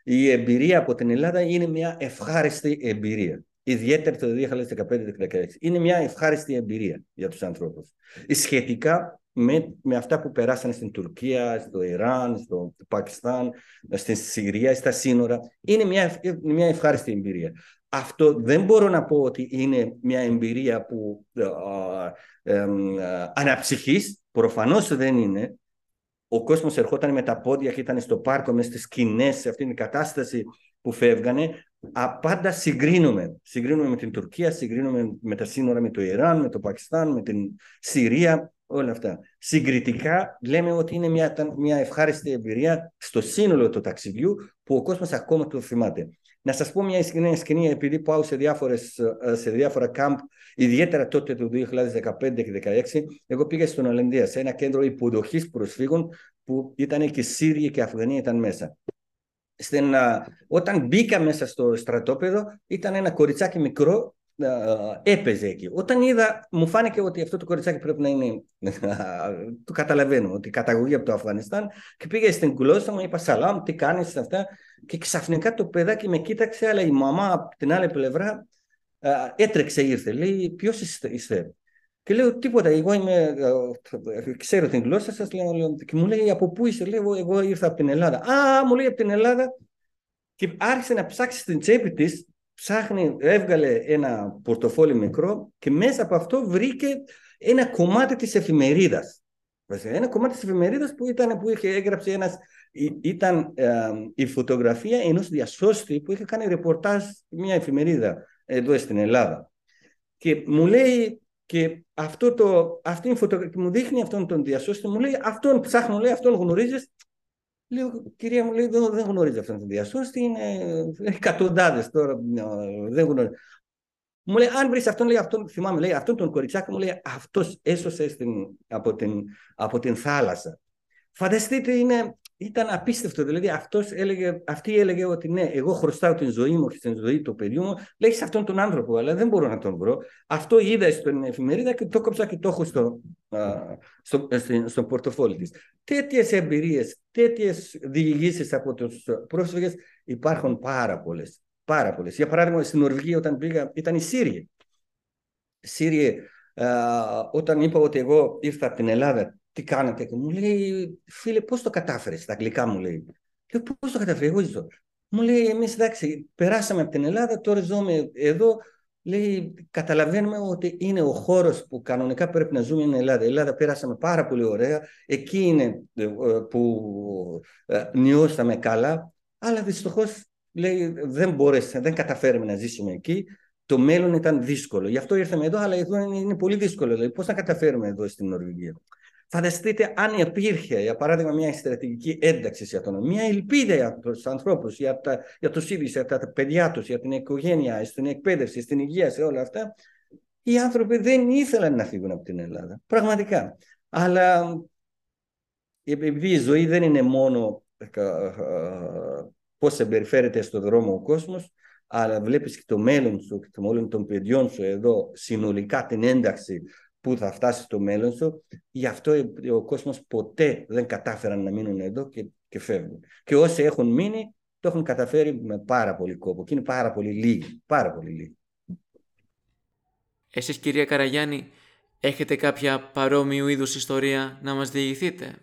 η εμπειρία από την Ελλάδα είναι μια ευχάριστη εμπειρία. Ιδιαίτερα το 2015-2016. Είναι μια ευχάριστη εμπειρία για τους ανθρώπους. Σχετικά με, με αυτά που περάσανε στην Τουρκία, στο Ιράν, στο Πακιστάν, στην Συρία, στα σύνορα. Είναι μια, μια ευχάριστη εμπειρία. Αυτό δεν μπορώ να πω ότι είναι μια εμπειρία που ε, ε, αναψυχής, προφανώς δεν είναι, ο κόσμος ερχόταν με τα πόδια και ήταν στο πάρκο, μες στις σκηνές, σε αυτήν την κατάσταση που φεύγανε. Πάντα συγκρίνουμε. Συγκρίνουμε με την Τουρκία, συγκρίνουμε με τα σύνορα με το Ιράν, με το Πακιστάν, με την Συρία, όλα αυτά. Συγκριτικά λέμε ότι είναι μια, μια ευχάριστη εμπειρία στο σύνολο του ταξιδιού που ο κόσμος ακόμα το θυμάται. Να σας πω μια σκηνή, σκηνή επειδή πάω σε, διάφορες, ε, σε διάφορα κάμπ, ιδιαίτερα τότε το 2015 και 2016, εγώ πήγα στην Ολλανδία σε ένα κέντρο υποδοχής προσφύγων που ήταν και Σύριοι και Αφγανοί ήταν μέσα. Στην, όταν μπήκα μέσα στο στρατόπεδο, ήταν ένα κοριτσάκι μικρό έπαιζε εκεί. Όταν είδα, μου φάνηκε ότι αυτό το κοριτσάκι πρέπει να είναι. το καταλαβαίνω, ότι καταγωγή από το Αφγανιστάν. Και πήγε στην γλώσσα μου, είπα Σαλάμ, τι κάνεις αυτά. Και ξαφνικά το παιδάκι με κοίταξε, αλλά η μαμά από την άλλη πλευρά έτρεξε, ήρθε. Λέει, Ποιος είστε. Και λέω τίποτα, εγώ είμαι, ξέρω την γλώσσα σας, λέω, και μου λέει από πού είσαι, λέω, εγώ ήρθα από την Ελλάδα. Α, μου λέει από την Ελλάδα και άρχισε να ψάξει στην τσέπη της ψάχνει, έβγαλε ένα πορτοφόλι μικρό και μέσα από αυτό βρήκε ένα κομμάτι της εφημερίδας. Ένα κομμάτι της εφημερίδας που, ήταν, που είχε έγραψε ένας, ήταν ε, η φωτογραφία ενός διασώστη που είχε κάνει ρεπορτάζ μια εφημερίδα εδώ στην Ελλάδα. Και μου λέει και αυτό το, αυτή η φωτογραφία μου δείχνει αυτόν τον διασώστη, μου λέει αυτόν ψάχνω, λέει αυτόν γνωρίζεις Λέω, κυρία μου, λέει, δεν, δεν γνωρίζει αυτόν τον διασώστη, είναι εκατοντάδες τώρα, δεν γνωρίζει. Μου λέει, αν βρεις αυτόν, λέει, αυτόν, θυμάμαι, λέει, αυτόν τον κοριτσάκι μου, λέει, αυτός έσωσε στην, από, την, από την θάλασσα. Φανταστείτε, είναι, ήταν απίστευτο. Δηλαδή, αυτός έλεγε, αυτή έλεγε ότι ναι, εγώ χρωστάω την ζωή μου και την ζωή του παιδιού μου. Λέει σε αυτόν τον άνθρωπο, αλλά δεν μπορώ να τον βρω. Αυτό είδα στην εφημερίδα και το κόψα και το έχω στο, στο, στο, στο πορτοφόλι της. Τέτοιες εμπειρίες, τέτοιες διηγήσεις από τους πρόσφυγες υπάρχουν πάρα πολλές. Πάρα πολλές. Για παράδειγμα, στην Νορβηγία, όταν πήγα, ήταν οι Σύριοι. Σύριοι, όταν είπα ότι εγώ ήρθα από την Ελλάδα τι κάνετε; Και μου λέει, φίλε, πώς το κατάφερες, στα αγγλικά μου λέει. Και πώς το κατάφερε, εγώ ζω. Μου λέει, εμείς εντάξει, περάσαμε από την Ελλάδα, τώρα ζούμε εδώ. Λέει, καταλαβαίνουμε ότι είναι ο χώρος που κανονικά πρέπει να ζούμε στην Ελλάδα. Η Ελλάδα πέρασαμε πάρα πολύ ωραία. Εκεί είναι ε, που ε, νιώσαμε καλά. Αλλά δυστυχώς λέει, δεν μπόρεσε, δεν καταφέραμε να ζήσουμε εκεί. Το μέλλον ήταν δύσκολο. Γι' αυτό ήρθαμε εδώ, αλλά εδώ είναι, είναι πολύ δύσκολο. Δηλαδή, πώς θα καταφέρουμε εδώ στην Νορβηγία; Φανταστείτε αν υπήρχε, για παράδειγμα, μια στρατηγική ένταξη για τον μια ελπίδα για τους ανθρώπους, για, τα, για τους ίδιους, για τα παιδιά τους, για την οικογένεια, στην εκπαίδευση, στην υγεία, σε όλα αυτά. Οι άνθρωποι δεν ήθελαν να φύγουν από την Ελλάδα. Πραγματικά. Αλλά επειδή η ζωή δεν είναι μόνο ε, ε, πώς συμπεριφέρεται στον δρόμο ο κόσμος, αλλά βλέπεις και το μέλλον σου και το μέλλον των παιδιών σου εδώ, συνολικά την ένταξη πού θα φτάσει στο μέλλον σου. Γι' αυτό ο κόσμος ποτέ δεν κατάφεραν να μείνουν εδώ και, και φεύγουν. Και όσοι έχουν μείνει, το έχουν καταφέρει με πάρα πολύ κόπο. Και είναι πάρα πολύ λίγοι. Πάρα πολύ λίγοι. Εσείς κυρία Καραγιάννη, έχετε κάποια παρόμοιου είδους ιστορία να μας διηγηθείτε;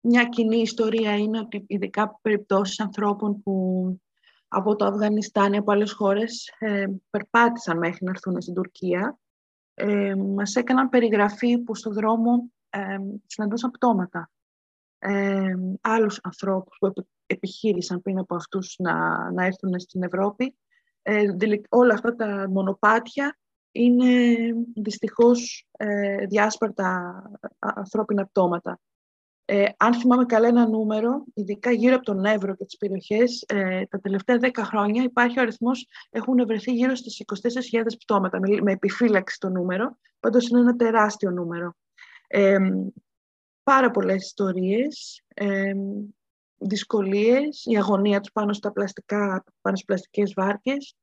Μια κοινή ιστορία είναι ότι ειδικά περιπτώσεις ανθρώπων που από το Αφγανιστάν ή από άλλες χώρες ε, περπάτησαν μέχρι να έρθουν στην Τουρκία ε, μας έκαναν περιγραφή που στο δρόμο ε, συναντούσαν πτώματα. Ε, άλλους ανθρώπους που επιχείρησαν πριν από αυτούς να, να έρθουν στην Ευρώπη. Ε, όλα αυτά τα μονοπάτια είναι δυστυχώς ε, διάσπαρτα ανθρώπινα πτώματα. Ε, αν θυμάμαι καλά ένα νούμερο, ειδικά γύρω από τον Εύρο και τις περιοχές, ε, τα τελευταία 10 χρόνια υπάρχει ο αριθμός, έχουν βρεθεί γύρω στις 24.000 πτώματα, με, με επιφύλαξη το νούμερο, πάντως είναι ένα τεράστιο νούμερο. Ε, πάρα πολλές ιστορίες, ε, δυσκολίες, η αγωνία τους πάνω, στα πλαστικά, πάνω στις πλαστικές βάρκες.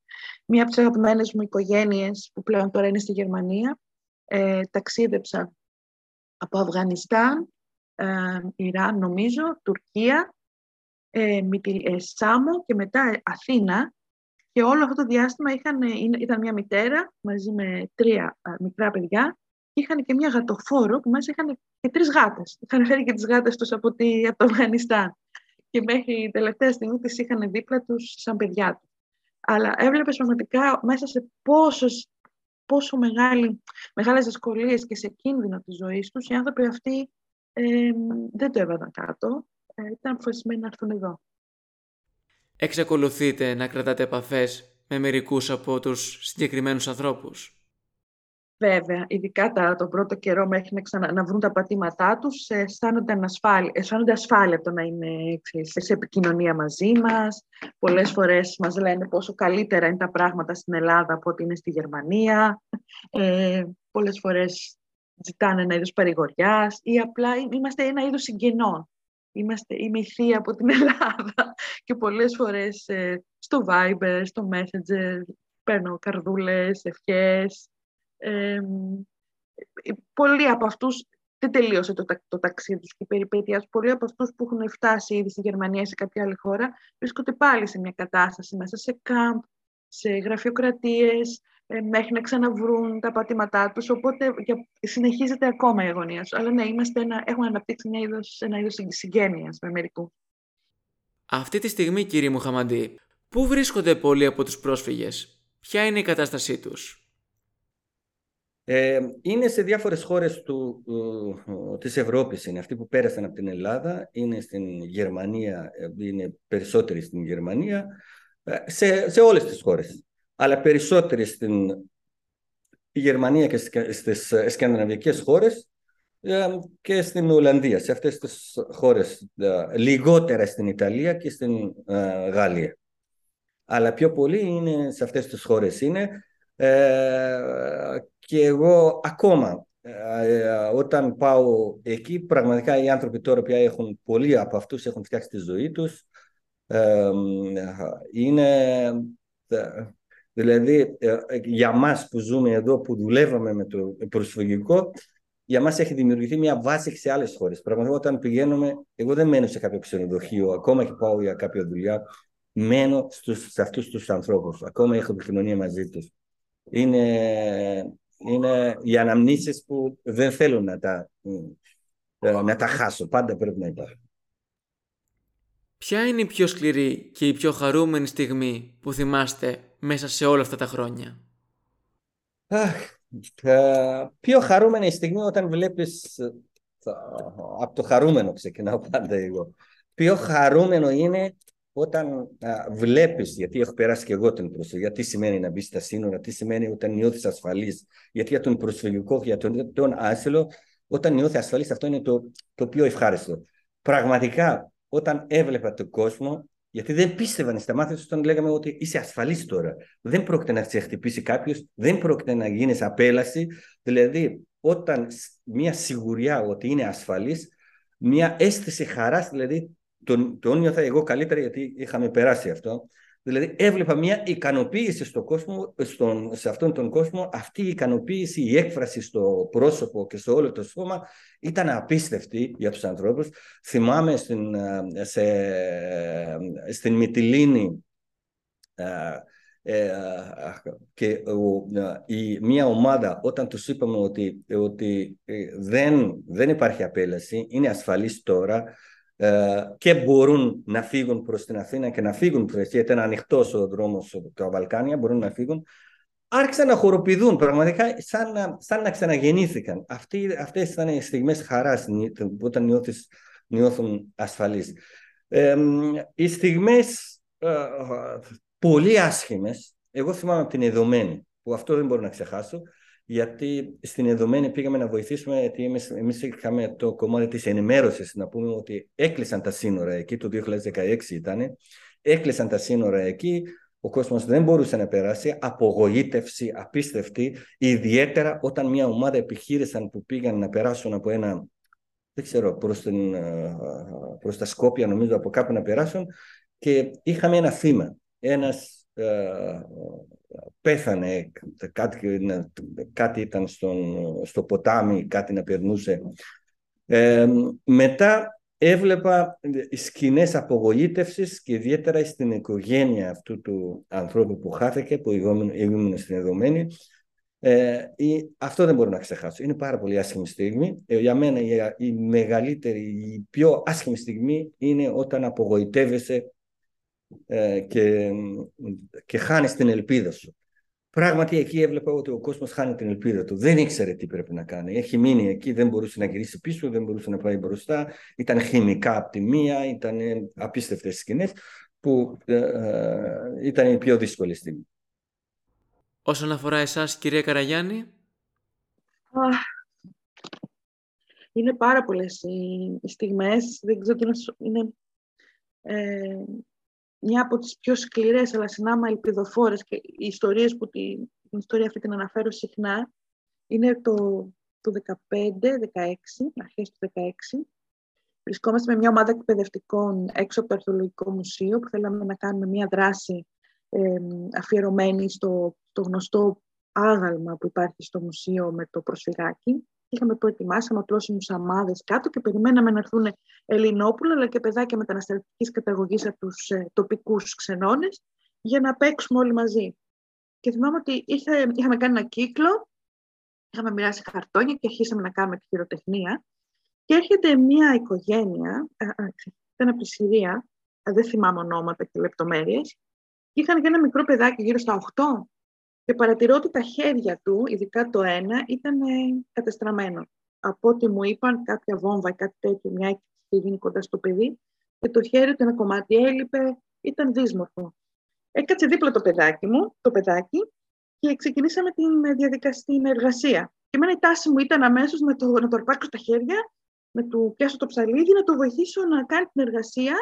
Μία από τις αγαπημένες μου οικογένειες, που πλέον τώρα είναι στη Γερμανία, ε, ταξίδεψα από Αφγανιστάν ε, Ιράν νομίζω, Τουρκία, ε, ε, Σάμο και μετά Αθήνα. Και όλο αυτό το διάστημα είχαν, ήταν μια μητέρα μαζί με τρία μικρά παιδιά και είχαν και μια γατοφόρο που μέσα είχαν και τρεις γάτες. Είχαν φέρει και τις γάτες τους από, τη, από το Αφγανιστάν. Και μέχρι τελευταία στιγμή τις είχαν δίπλα τους σαν παιδιά τους. Αλλά έβλεπες πραγματικά μέσα σε πόσος, πόσο μεγάλη, μεγάλες δυσκολίες και σε κίνδυνο της ζωής τους οι άνθρωποι αυτοί ε, δεν το έβαλαν κάτω. Ε, ήταν αποφασισμένοι να έρθουν εδώ. Εξακολουθείτε να κρατάτε επαφές με μερικούς από τους συγκεκριμένους ανθρώπους; Βέβαια, ειδικά τα, τον πρώτο καιρό μέχρι να, ξανα, να βρουν τα πατήματά τους, αισθάνονται, ασφάλεια, αισθάνονται ασφάλεια το να είναι σε επικοινωνία μαζί μας. Πολλές φορές μας λένε πόσο καλύτερα είναι τα πράγματα στην Ελλάδα από ότι είναι στη Γερμανία. Ε, πολλές φορές ζητάνε ένα είδος παρηγοριάς ή απλά είμαστε ένα είδος συγγενών. Είμαστε, είμαι η θεία από την Ελλάδα και πολλές φορές ε, στο Viber, στο Messenger παίρνω καρδούλες, ευχές. Ε, πολλοί από αυτούς δεν τελείωσε το, το ταξίδι τους και η περιπέτεια Πολλοί από αυτούς που έχουν φτάσει ήδη στη Γερμανία ή σε κάποια άλλη χώρα βρίσκονται πάλι σε μια κατάσταση μέσα σε κάμπ, σε γραφειοκρατίες, ε, μέχρι να ξαναβρούν τα πατήματά τους, οπότε συνεχίζεται ακόμα η αγωνία τους. Αλλά ναι, είμαστε ένα, έχουμε αναπτύξει μια είδος, ένα είδος συγγένειας με μερικού. Αυτή τη στιγμή, κύριε Μουχαμαντή, πού βρίσκονται πολλοί από τους πρόσφυγες, ποια είναι η κατάστασή τους; Ε, είναι σε διάφορες χώρες του, ε, της Ευρώπης είναι αυτοί που πέρασαν από την Ελλάδα είναι στην Γερμανία ε, είναι περισσότεροι στην Γερμανία ε, σε, σε όλες τις χώρες αλλά περισσότεροι στην Γερμανία και στις σκανδιναβικές χώρες και στην Ολλανδία σε αυτές τις χώρες λιγότερα στην Ιταλία και στην Γαλλία αλλά πιο πολύ είναι σε αυτές τις χώρες είναι και εγώ ακόμα ε, όταν πάω εκεί, πραγματικά οι άνθρωποι τώρα πια έχουν, πολλοί από αυτούς έχουν φτιάξει τη ζωή τους. είναι, δηλαδή, ε, για μας που ζούμε εδώ, που δουλεύαμε με το προσφυγικό, για μας έχει δημιουργηθεί μια βάση σε άλλες χώρες. Πραγματικά όταν πηγαίνουμε, εγώ δεν μένω σε κάποιο ξενοδοχείο, ακόμα και πάω για κάποια δουλειά, μένω στους, σε αυτούς τους ανθρώπους. Ακόμα έχω επικοινωνία μαζί τους. Είναι, είναι οι αναμνήσεις που δεν θέλω να τα, ε, να τα χάσω. Πάντα πρέπει να υπάρχουν. Ποια είναι η πιο σκληρή και η πιο χαρούμενη στιγμή που θυμάστε μέσα σε όλα αυτά τα χρόνια; Αχ, ε, πιο χαρούμενη στιγμή όταν βλέπεις ε, από το χαρούμενο ξεκινάω πάντα εγώ. Πιο χαρούμενο είναι όταν α, βλέπεις, γιατί έχω περάσει και εγώ την προσφυγική, τι σημαίνει να μπει στα σύνορα, τι σημαίνει όταν νιώθεις ασφαλής, γιατί για τον προσφυγικό, για τον, τον άσυλο, όταν νιώθει ασφαλής, αυτό είναι το, το πιο ευχάριστο. Πραγματικά, όταν έβλεπα τον κόσμο, γιατί δεν πίστευαν στα μάτια τους όταν λέγαμε ότι είσαι ασφαλής τώρα. Δεν πρόκειται να σε χτυπήσει κάποιος, δεν πρόκειται να γίνεις απέλαση. Δηλαδή, όταν μια σιγουριά ότι είναι ασφαλής, μια αίσθηση χαράς, δηλαδή τον, τον νιώθα εγώ καλύτερα γιατί είχαμε περάσει αυτό. Δηλαδή έβλεπα μια ικανοποίηση στο κόσμο, στον, σε αυτόν τον κόσμο. Αυτή η ικανοποίηση, η έκφραση στο πρόσωπο και σε όλο το σώμα ήταν απίστευτη για τους ανθρώπους. Θυμάμαι στην, σε, στην Μυτιλίνη ε, και η, μια ομάδα όταν τους είπαμε ότι, ότι ε, δεν, δεν υπάρχει απέλαση, είναι ασφαλής τώρα, ε, και μπορούν να φύγουν προς την Αθήνα και να φύγουν προς γιατί ήταν ανοιχτό ο δρόμος τα Βαλκάνια, μπορούν να φύγουν, άρχισαν να χοροπηδούν πραγματικά σαν να, σαν να ξαναγεννήθηκαν. Αυτοί, αυτές ήταν οι στιγμές χαράς όταν νιώθεις, νιώθουν ασφαλείς. Ε, οι στιγμές ε, πολύ άσχημες, εγώ θυμάμαι από την Εδωμένη, που αυτό δεν μπορώ να ξεχάσω, γιατί στην Εδωμένη πήγαμε να βοηθήσουμε, γιατί εμείς, εμείς είχαμε το κομμάτι της ενημέρωσης, να πούμε ότι έκλεισαν τα σύνορα εκεί, το 2016 ήταν, έκλεισαν τα σύνορα εκεί, ο κόσμος δεν μπορούσε να περάσει, απογοήτευση απίστευτη, ιδιαίτερα όταν μια ομάδα επιχείρησαν που πήγαν να περάσουν από ένα, δεν ξέρω, προς, την, προς τα Σκόπια νομίζω από κάπου να περάσουν και είχαμε ένα θύμα, ένας ε, πέθανε, κάτι, κάτι ήταν στον, στο ποτάμι, κάτι να περνούσε. Ε, μετά έβλεπα σκηνές απογοήτευσης και ιδιαίτερα στην οικογένεια αυτού του ανθρώπου που χάθηκε, που ήμουν στην εδωμένη. Ε, αυτό δεν μπορώ να ξεχάσω. Είναι πάρα πολύ άσχημη στιγμή. Ε, για μένα η, η μεγαλύτερη, η πιο άσχημη στιγμή είναι όταν απογοητεύεσαι ε, και, και χάνεις την ελπίδα σου. Πράγματι εκεί έβλεπα ότι ο κόσμος χάνει την ελπίδα του. Δεν ήξερε τι πρέπει να κάνει. Έχει μείνει εκεί, δεν μπορούσε να γυρίσει πίσω, δεν μπορούσε να πάει μπροστά. Ήταν χημικά από τη μία, ήταν απίστευτες σκηνές που ε, ε, ήταν η πιο δύσκολη στιγμή. Όσον αφορά εσάς, κυρία Καραγιάννη; Είναι πάρα πολλές οι στιγμές. Δεν ξέρω τι είναι... Ε, μια από τις πιο σκληρές αλλά συνάμα ελπιδοφόρες και οι ιστορίες που την, την ιστορία αυτή την αναφέρω συχνά είναι το, το 15-16, αρχές του 16. Βρισκόμαστε με μια ομάδα εκπαιδευτικών έξω από το Αρχαιολογικό Μουσείο που θέλαμε να κάνουμε μια δράση ε, αφιερωμένη στο, στο γνωστό άγαλμα που υπάρχει στο μουσείο με το προσφυγάκι. Είχαμε προετοιμάσει απλώσιμου αμάδες κάτω και περιμέναμε να έρθουν Ελληνόπουλα αλλά και παιδάκια μεταναστευτικής καταγωγής από τους ε, τοπικούς ξενώνες για να παίξουμε όλοι μαζί. Και θυμάμαι ότι είχα, είχαμε κάνει ένα κύκλο, είχαμε μοιράσει χαρτόνια και αρχίσαμε να κάνουμε τη χειροτεχνία. Και έρχεται μια οικογένεια, ήταν από τη Συρία, δεν θυμάμαι ονόματα και λεπτομέρειες, και είχαν και ένα μικρό παιδάκι γύρω στα 8 και παρατηρώ ότι τα χέρια του, ειδικά το ένα, ήταν ε, κατεστραμμένο. Από ό,τι μου είπαν, κάποια βόμβα ή κάτι τέτοιο, μια είχε γίνει κοντά στο παιδί, και το χέρι του ένα κομμάτι έλειπε, ήταν δύσμορφο. Έκατσε δίπλα το παιδάκι μου, το παιδάκι, και ξεκινήσαμε την ε, διαδικασία, στην εργασία. Και εμένα η τάση μου ήταν αμέσως να το, να το αρπάξω στα χέρια, να του πιάσω το ψαλίδι, να το βοηθήσω να κάνει την εργασία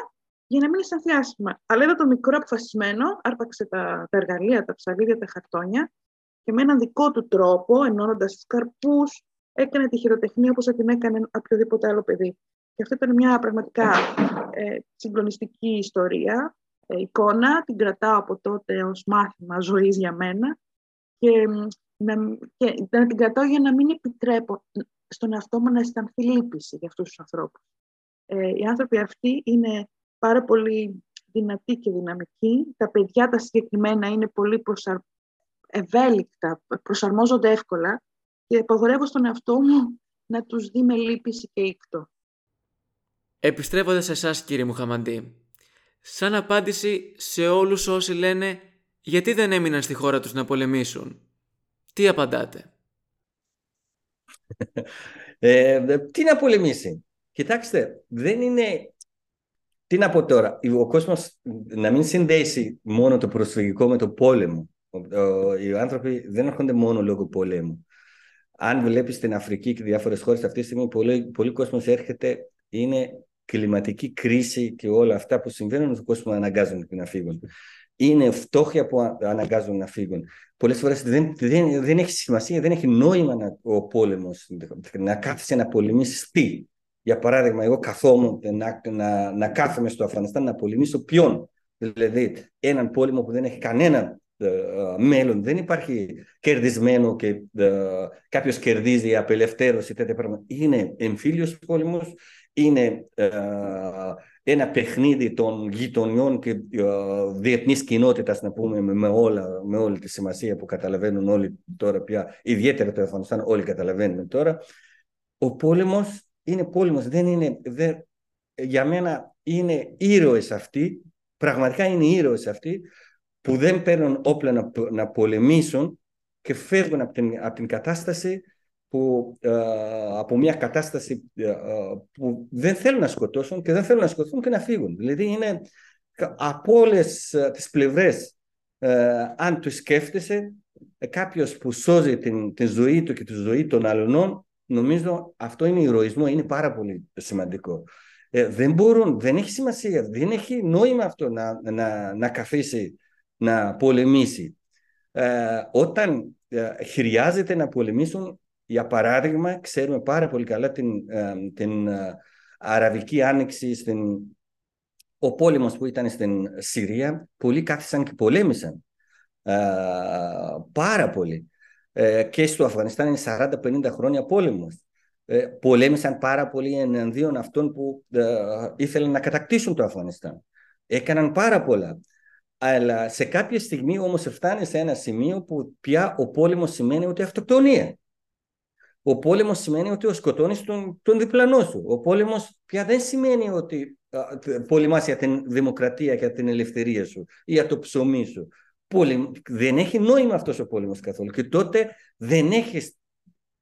για να μην αισθανθεί άσχημα. Αλλά είδα το μικρό αποφασισμένο, άρπαξε τα, τα εργαλεία, τα ψαλίδια, τα χαρτόνια και με έναν δικό του τρόπο, ενώνοντας τους καρπούς, έκανε τη χειροτεχνία όπως θα την έκανε οποιοδήποτε άλλο παιδί. Και αυτό ήταν μια πραγματικά ε, συγκλονιστική ιστορία, ε, εικόνα. Την κρατάω από τότε ως μάθημα ζωής για μένα και να, και να την κρατάω για να μην επιτρέπω στον εαυτό μου να αισθανθεί λύπηση για αυτούς τους ανθρώπους. Ε, οι άνθρωποι αυτοί είναι πάρα πολύ δυνατοί και δυναμικοί. Τα παιδιά τα συγκεκριμένα είναι πολύ προσαρ... ευέλικτα, προσαρμόζονται εύκολα και απαγορεύω στον εαυτό μου να τους δει με λύπηση και ήκτο. Επιστρέφοντας σε εσάς κύριε Μουχαμαντή, σαν απάντηση σε όλους όσοι λένε γιατί δεν έμειναν στη χώρα τους να πολεμήσουν; Τι απαντάτε; Ε, τι να πολεμήσει; Κοιτάξτε, δεν είναι τι να πω τώρα, ο κόσμος να μην συνδέσει μόνο το προσφυγικό με το πόλεμο. Οι άνθρωποι δεν έρχονται μόνο λόγω πολέμου. Αν βλέπεις στην Αφρική και διάφορες χώρες αυτή τη στιγμή, πολλοί, πολλοί κόσμος έρχεται, είναι κλιματική κρίση και όλα αυτά που συμβαίνουν, ο κόσμο αναγκάζουν να φύγουν. Είναι φτώχεια που αναγκάζουν να φύγουν. Πολλές φορές δεν, δεν, δεν έχει σημασία, δεν έχει νόημα να, ο πόλεμος. Να κάθεσαι να πολεμήσεις τι; Για παράδειγμα, εγώ καθόμουν να, να, να κάθομαι στο Αφγανιστάν να πολεμήσω ποιον. Δηλαδή, έναν πόλεμο που δεν έχει κανένα ε, μέλλον. Δεν υπάρχει κερδισμένο και ε, κάποιος κερδίζει απελευθέρωση τέτοια πράγματα. Είναι εμφύλιος πόλεμος, είναι ε, ένα παιχνίδι των γειτονιών και ε, διεθνής κοινότητας, να πούμε, με, όλα, με όλη τη σημασία που καταλαβαίνουν όλοι τώρα πια, ιδιαίτερα το Αφγανιστάν, όλοι καταλαβαίνουν τώρα. Ο πόλεμος είναι πόλεμος, δεν είναι, δεν, για μένα είναι ήρωες αυτοί, πραγματικά είναι ήρωες αυτοί που δεν παίρνουν όπλα να, να πολεμήσουν και φεύγουν από την, από την κατάσταση που, ε, από μια κατάσταση ε, ε, που δεν θέλουν να σκοτώσουν και δεν θέλουν να σκοτώσουν και να φύγουν. Δηλαδή είναι από όλες τις πλευρές αν του σκέφτεσαι κάποιος που σώζει την, την ζωή του και τη ζωή των αλλωνών Νομίζω αυτό είναι ηρωισμό, είναι πάρα πολύ σημαντικό. Ε, δεν μπορούν, δεν έχει σημασία, δεν έχει νόημα αυτό να, να, να καθίσει να πολεμήσει. Ε, όταν ε, χρειάζεται να πολεμήσουν, για παράδειγμα, ξέρουμε πάρα πολύ καλά την, ε, την Αραβική Άνοιξη, στην, ο πόλεμος που ήταν στην Συρία, πολλοί κάθισαν και πολέμησαν. πάρα πολύ. Ε, και στο Αφγανιστάν είναι 40-50 χρόνια πόλεμος. Ε, πολέμησαν πάρα πολύ εναντίον αυτών που ε, ήθελαν να κατακτήσουν το Αφγανιστάν. Έκαναν πάρα πολλά. Αλλά σε κάποια στιγμή όμως φτάνει σε ένα σημείο που πια ο πόλεμος σημαίνει ότι αυτοκτονία. Ο πόλεμος σημαίνει ότι ο σκοτώνεις τον, τον διπλανό σου. Ο πόλεμος πια δεν σημαίνει ότι πολεμάς για την δημοκρατία και για την ελευθερία σου ή για το ψωμί σου δεν έχει νόημα αυτός ο πόλεμος καθόλου και τότε δεν έχεις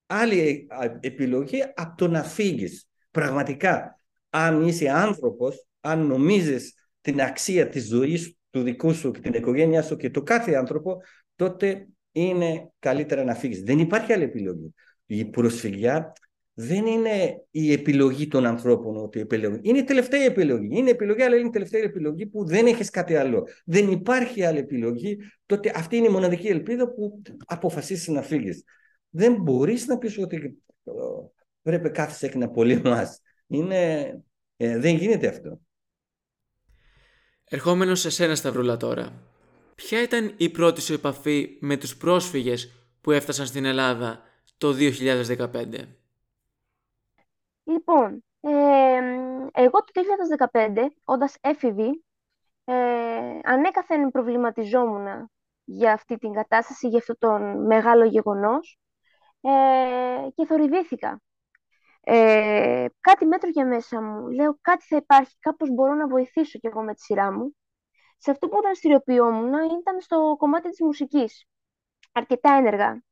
άλλη επιλογή από το να φύγεις. Πραγματικά, αν είσαι άνθρωπος, αν νομίζεις την αξία της ζωής του δικού σου και την οικογένειά σου και του κάθε άνθρωπο, τότε είναι καλύτερα να φύγεις. Δεν υπάρχει άλλη επιλογή. Η προσφυγιά δεν είναι η επιλογή των ανθρώπων ότι επιλογή. Είναι η τελευταία επιλογή. Είναι επιλογή, αλλά είναι η τελευταία επιλογή που δεν έχεις κάτι άλλο. Δεν υπάρχει άλλη επιλογή. Τότε αυτή είναι η μοναδική ελπίδα που αποφασίσεις να φύγεις. Δεν μπορείς να πεις ότι ε, πρέπει κάθε και να πολεμά. Είναι... Ε, δεν γίνεται αυτό. Ερχόμενος σε σένα, Σταυρούλα, τώρα. Ποια ήταν η πρώτη σου επαφή με τους πρόσφυγες που έφτασαν στην Ελλάδα το 2015? Λοιπόν, ε, εγώ το 2015, όντας έφηβη, ε, ανέκαθεν προβληματιζόμουν για αυτή την κατάσταση, για αυτό το μεγάλο γεγονός ε, και θορυβήθηκα. Ε, κάτι μέτρο για μέσα μου. Λέω κάτι θα υπάρχει, κάπως μπορώ να βοηθήσω κι εγώ με τη σειρά μου. Σε αυτό που δραστηριοποιόμουν ήταν στο κομμάτι της μουσικής. Αρκετά ένεργα.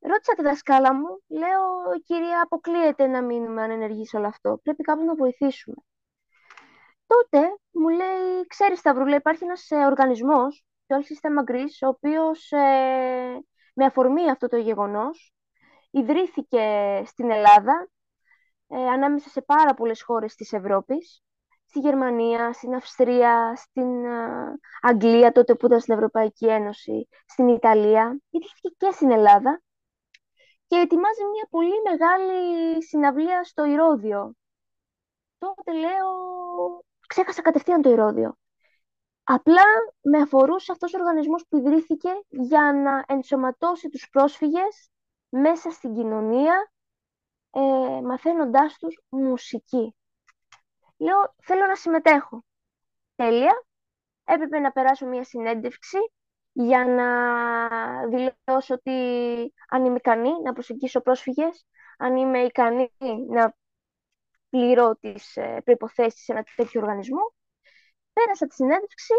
Ρώτησα τη δασκάλα μου, λέω, κυρία, αποκλείεται να μείνουμε ανενεργοί σε όλο αυτό. Πρέπει κάπως να βοηθήσουμε. Τότε μου λέει, ξέρεις Σταυρούλα, υπάρχει ένας ε, οργανισμός, το All System Greece, ο οποίος ε, με αφορμή αυτό το γεγονός ιδρύθηκε στην Ελλάδα, ε, ανάμεσα σε πάρα πολλές χώρες της Ευρώπης, στη Γερμανία, στην Αυστρία, στην ε, Αγγλία, τότε που ήταν στην Ευρωπαϊκή Ένωση, στην Ιταλία, ιδρύθηκε και στην Ελλάδα και ετοιμάζει μια πολύ μεγάλη συναυλία στο Ηρώδιο. Τότε λέω, ξέχασα κατευθείαν το Ηρώδιο. Απλά με αφορούσε αυτός ο οργανισμός που ιδρύθηκε για να ενσωματώσει τους πρόσφυγες μέσα στην κοινωνία, ε, μαθαίνοντάς τους μουσική. Λέω, θέλω να συμμετέχω. Τέλεια. Έπρεπε να περάσω μια συνέντευξη για να δηλώσω ότι αν είμαι ικανή να προσεγγίσω πρόσφυγες, αν είμαι ικανή να πληρώ τις ε, προϋποθέσεις σε ένα τέτοιο οργανισμό. Πέρασα τη συνέντευξη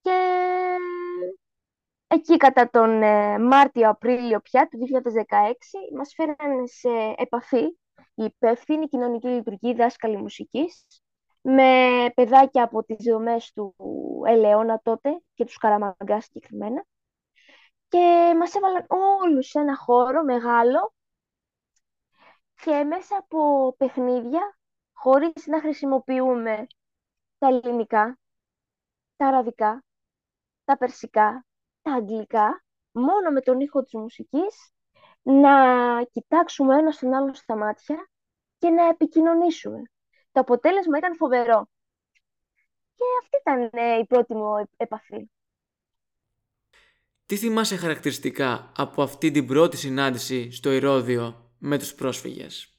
και εκεί κατά τον ε, Μάρτιο-Απρίλιο πια του 2016 μας φέρανε σε επαφή η υπεύθυνη κοινωνική λειτουργή δάσκαλη μουσικής με παιδάκια από τις δομές του Ελαιώνα τότε και τους Καραμαγκά συγκεκριμένα και μας έβαλαν όλους σε ένα χώρο μεγάλο και μέσα από παιχνίδια, χωρίς να χρησιμοποιούμε τα ελληνικά, τα αραβικά, τα περσικά, τα αγγλικά, μόνο με τον ήχο της μουσικής, να κοιτάξουμε ένας στον άλλο στα μάτια και να επικοινωνήσουμε. Το αποτέλεσμα ήταν φοβερό. Και αυτή ήταν ε, η πρώτη μου επαφή. Τι θυμάσαι χαρακτηριστικά από αυτή την πρώτη συνάντηση στο Ηρώδιο με τους πρόσφυγες;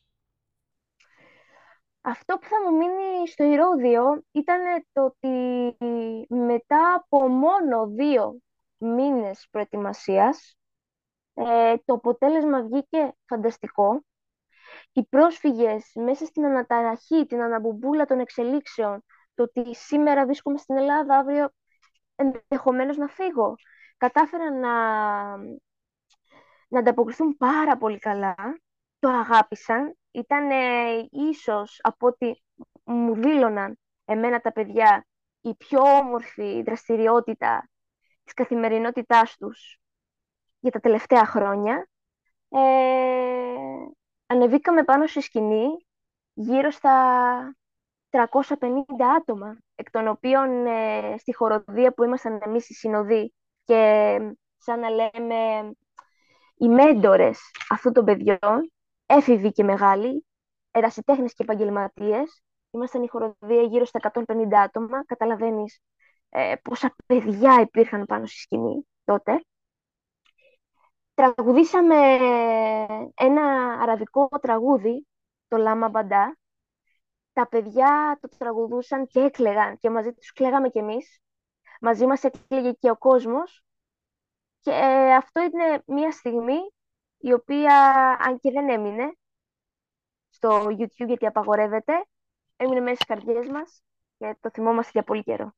Αυτό που θα μου μείνει στο Ηρώδιο ήταν το ότι μετά από μόνο δύο μήνες προετοιμασίας ε, το αποτέλεσμα βγήκε φανταστικό. Οι πρόσφυγες μέσα στην αναταραχή, την αναμπομπούλα των εξελίξεων, το ότι σήμερα βρίσκομαι στην Ελλάδα, αύριο ενδεχομένως να φύγω, κατάφεραν να, να ανταποκριθούν πάρα πολύ καλά, το αγάπησαν, ήταν ε, ίσως από ό,τι μου δήλωναν εμένα τα παιδιά η πιο όμορφη δραστηριότητα της καθημερινότητάς τους για τα τελευταία χρόνια. Ε, ανεβήκαμε πάνω στη σκηνή γύρω στα 350 άτομα, εκ των οποίων ε, στη χοροδία που ήμασταν εμείς οι συνοδοί και σαν να λέμε οι μέντορες αυτών των παιδιών, έφηβοι και μεγάλοι, ερασιτέχνες και επαγγελματίες. Ήμασταν η χοροδία γύρω στα 150 άτομα. Καταλαβαίνεις ε, πόσα παιδιά υπήρχαν πάνω στη σκηνή τότε. Τραγουδήσαμε ένα αραβικό τραγούδι, το Λάμα Μπαντά. Τα παιδιά το τραγουδούσαν και έκλεγαν και μαζί τους κλαίγαμε κι εμείς. Μαζί μας έκλαιγε και ο κόσμος. Και ε, αυτό είναι μια στιγμή η οποία, αν και δεν έμεινε στο YouTube γιατί απαγορεύεται, έμεινε μέσα στις καρδιές μας και το θυμόμαστε για πολύ καιρό.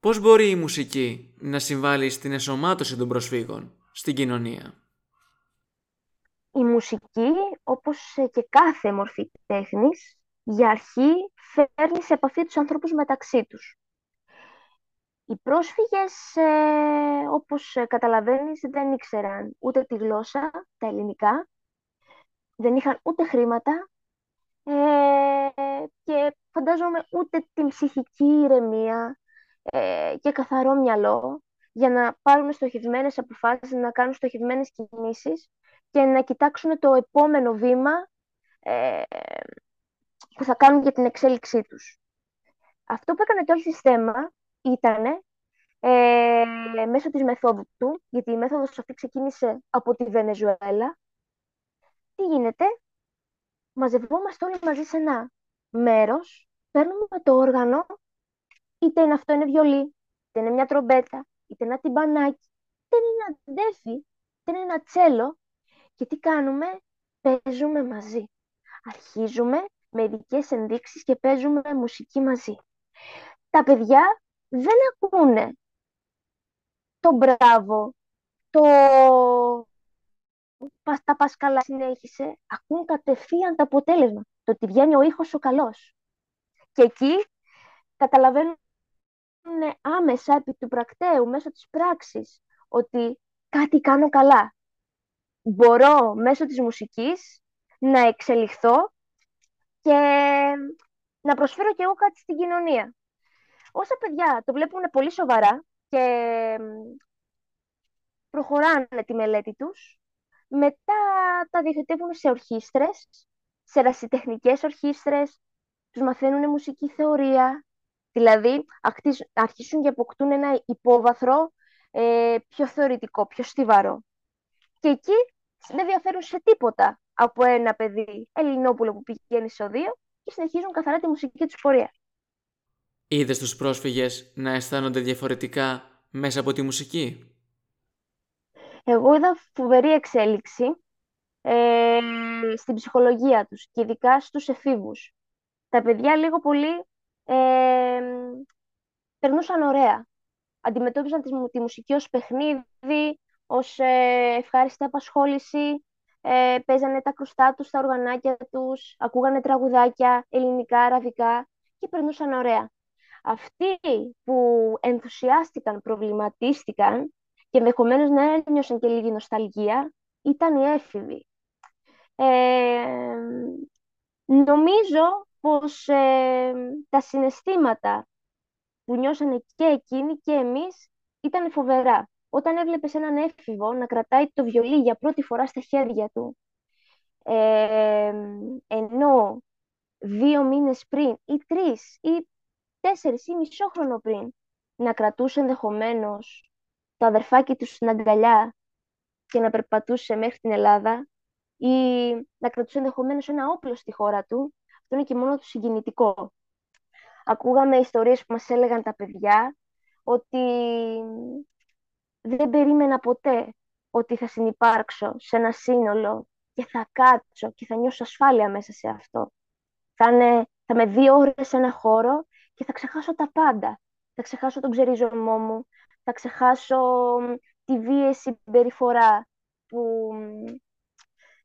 Πώς μπορεί η μουσική να συμβάλλει στην εσωμάτωση των προσφύγων στην κοινωνία; Η μουσική, όπως και κάθε μορφή τέχνης, για αρχή φέρνει σε επαφή τους ανθρώπους μεταξύ τους. Οι πρόσφυγες, ε, όπως καταλαβαίνεις, δεν ήξεραν ούτε τη γλώσσα, τα ελληνικά, δεν είχαν ούτε χρήματα ε, και φαντάζομαι ούτε την ψυχική ηρεμία ε, και καθαρό μυαλό για να πάρουν στοχευμένες αποφάσεις, να κάνουν στοχευμένες κινήσεις και να κοιτάξουν το επόμενο βήμα ε, που θα κάνουν για την εξέλιξή τους. Αυτό που έκανε το όλο θέμα ήταν ε, μέσω της μεθόδου του, γιατί η μέθοδος αυτή ξεκίνησε από τη Βενεζουέλα. Τι γίνεται, μαζευόμαστε όλοι μαζί σε ένα μέρος, παίρνουμε το όργανο, είτε είναι αυτό είναι βιολί, είτε είναι μια τρομπέτα, είτε ένα τυμπανάκι, είτε είναι ένα ντέφι, είτε είναι ένα τσέλο και τι κάνουμε, παίζουμε μαζί. Αρχίζουμε με ειδικές ενδείξεις και παίζουμε μουσική μαζί. Τα παιδιά δεν ακούνε το μπράβο, το τα πασκαλά συνέχισε, ακούν κατευθείαν το αποτέλεσμα, το ότι βγαίνει ο ήχος ο καλός. Και εκεί καταλαβαίνουν άμεσα επί του πρακτέου, μέσω της πράξης, ότι κάτι κάνω καλά. Μπορώ μέσω της μουσικής να εξελιχθώ και να προσφέρω και εγώ κάτι στην κοινωνία. Όσα παιδιά το βλέπουν πολύ σοβαρά και προχωράνε τη μελέτη τους, μετά τα διοχετεύουν σε ορχήστρες, σε ρασιτεχνικές ορχήστρες, τους μαθαίνουν μουσική θεωρία, δηλαδή αρχίσουν και αποκτούν ένα υπόβαθρο ε, πιο θεωρητικό, πιο στιβαρό. Και εκεί δεν διαφέρουν σε τίποτα από ένα παιδί Ελληνόπουλο που πηγαίνει στο δύο και συνεχίζουν καθαρά τη μουσική τους πορεία. Είδες τους πρόσφυγες να αισθάνονται διαφορετικά μέσα από τη μουσική; Εγώ είδα φοβερή εξέλιξη ε, στην ψυχολογία τους και ειδικά στους εφήβους. Τα παιδιά λίγο πολύ ε, περνούσαν ωραία. Αντιμετώπιζαν τη, τη μουσική ως παιχνίδι, ως ε, ευχάριστη απασχόληση, ε, παίζανε τα κρουστά τους, τα οργανάκια τους, ακούγανε τραγουδάκια, ελληνικά, αραβικά και περνούσαν ωραία. Αυτοί που ενθουσιάστηκαν, προβληματίστηκαν και ενδεχομένως να ένιωσαν και λίγη νοσταλγία, ήταν οι έφηβοι. Ε, νομίζω πως ε, τα συναισθήματα που νιώσανε και εκείνοι και εμείς ήταν φοβερά. Όταν έβλεπες έναν έφηβο να κρατάει το βιολί για πρώτη φορά στα χέρια του, ε, ενώ δύο μήνες πριν ή τρεις ή τέσσερις ή μισό χρόνο πριν να κρατούσε ενδεχομένως το αδερφάκι του στην αγκαλιά και να περπατούσε μέχρι την Ελλάδα ή να κρατούσε ενδεχομένως ένα όπλο στη χώρα του, αυτό είναι και μόνο του συγκινητικό. Ακούγαμε ιστορίες που μας έλεγαν τα παιδιά ότι δεν περίμενα ποτέ ότι θα συνυπάρξω σε ένα σύνολο και θα κάτσω και θα νιώσω ασφάλεια μέσα σε αυτό. Θα, είναι, θα με δύο ώρες σε ένα χώρο και θα ξεχάσω τα πάντα. Θα ξεχάσω τον ξεριζωμό μου, θα ξεχάσω τη βίαιη συμπεριφορά που,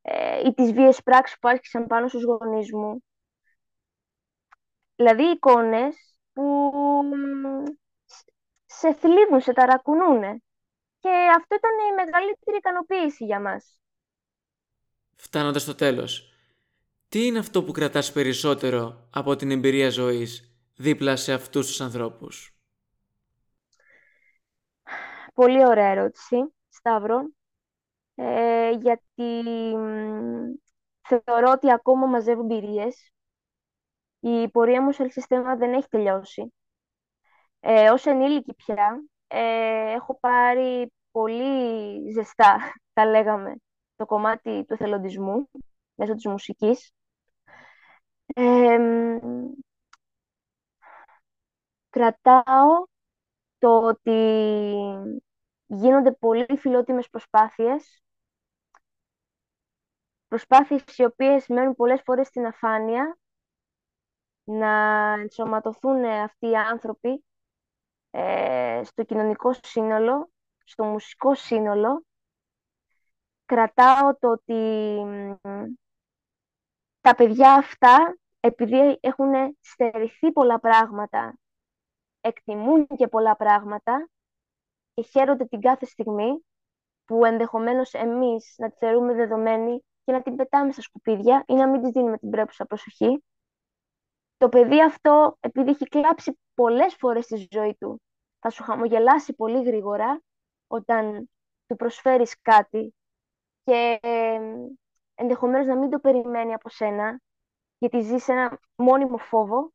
ε, ή τις βίαιες πράξεις που άρχισαν πάνω στους γονείς μου. Δηλαδή εικόνες που σε θλίβουν, σε ταρακουνούνε. Και αυτό ήταν η μεγαλύτερη ικανοποίηση για μας. Φτάνοντας στο τέλος, τι είναι αυτό που κρατάς περισσότερο από την εμπειρία ζωής δίπλα σε αυτούς τους ανθρώπους; Πολύ ωραία ερώτηση, Σταύρο. Ε, γιατί θεωρώ ότι ακόμα μαζεύω εμπειρίες. Η πορεία μου σε σύστημα δεν έχει τελειώσει. Ε, ως ενήλικη πια, ε, έχω πάρει πολύ ζεστά, θα λέγαμε, το κομμάτι του εθελοντισμού μέσω της μουσικής. κρατάω το ότι γίνονται πολύ φιλότιμες προσπάθειες, προσπάθειες οι οποίες μένουν πολλές φορές στην αφάνεια, να ενσωματωθούν αυτοί οι άνθρωποι ε, στο κοινωνικό σύνολο, στο μουσικό σύνολο. Κρατάω το ότι τα παιδιά αυτά, επειδή έχουν στερηθεί πολλά πράγματα εκτιμούν και πολλά πράγματα και χαίρονται την κάθε στιγμή που ενδεχομένως εμείς να τη θεωρούμε δεδομένη και να την πετάμε στα σκουπίδια ή να μην της δίνουμε την πρέπουσα προσοχή. Το παιδί αυτό, επειδή έχει κλάψει πολλές φορές στη ζωή του, θα σου χαμογελάσει πολύ γρήγορα όταν του προσφέρεις κάτι και ενδεχομένως να μην το περιμένει από σένα, γιατί ζει σε ένα μόνιμο φόβο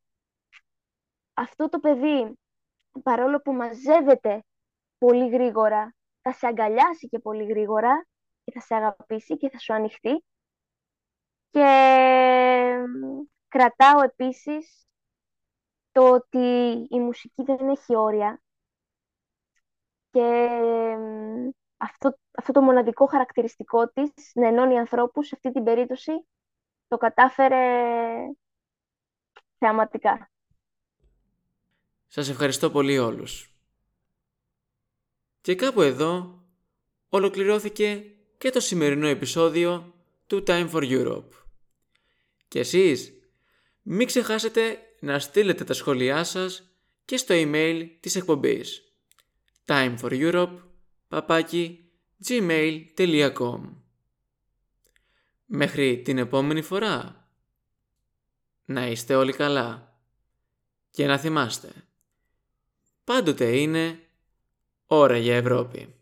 αυτό το παιδί παρόλο που μαζεύεται πολύ γρήγορα, θα σε αγκαλιάσει και πολύ γρήγορα και θα σε αγαπήσει και θα σου ανοιχτεί. Και κρατάω επίσης το ότι η μουσική δεν έχει όρια και αυτό, αυτό το μοναδικό χαρακτηριστικό της να ενώνει ανθρώπους σε αυτή την περίπτωση το κατάφερε θεαματικά. Σας ευχαριστώ πολύ όλους. Και κάπου εδώ ολοκληρώθηκε και το σημερινό επεισόδιο του Time for Europe. Και εσείς μην ξεχάσετε να στείλετε τα σχόλιά σας και στο email της εκπομπής timeforeurope.gmail.com Μέχρι την επόμενη φορά. Να είστε όλοι καλά. Και να θυμάστε. Πάντοτε είναι ώρα για Ευρώπη.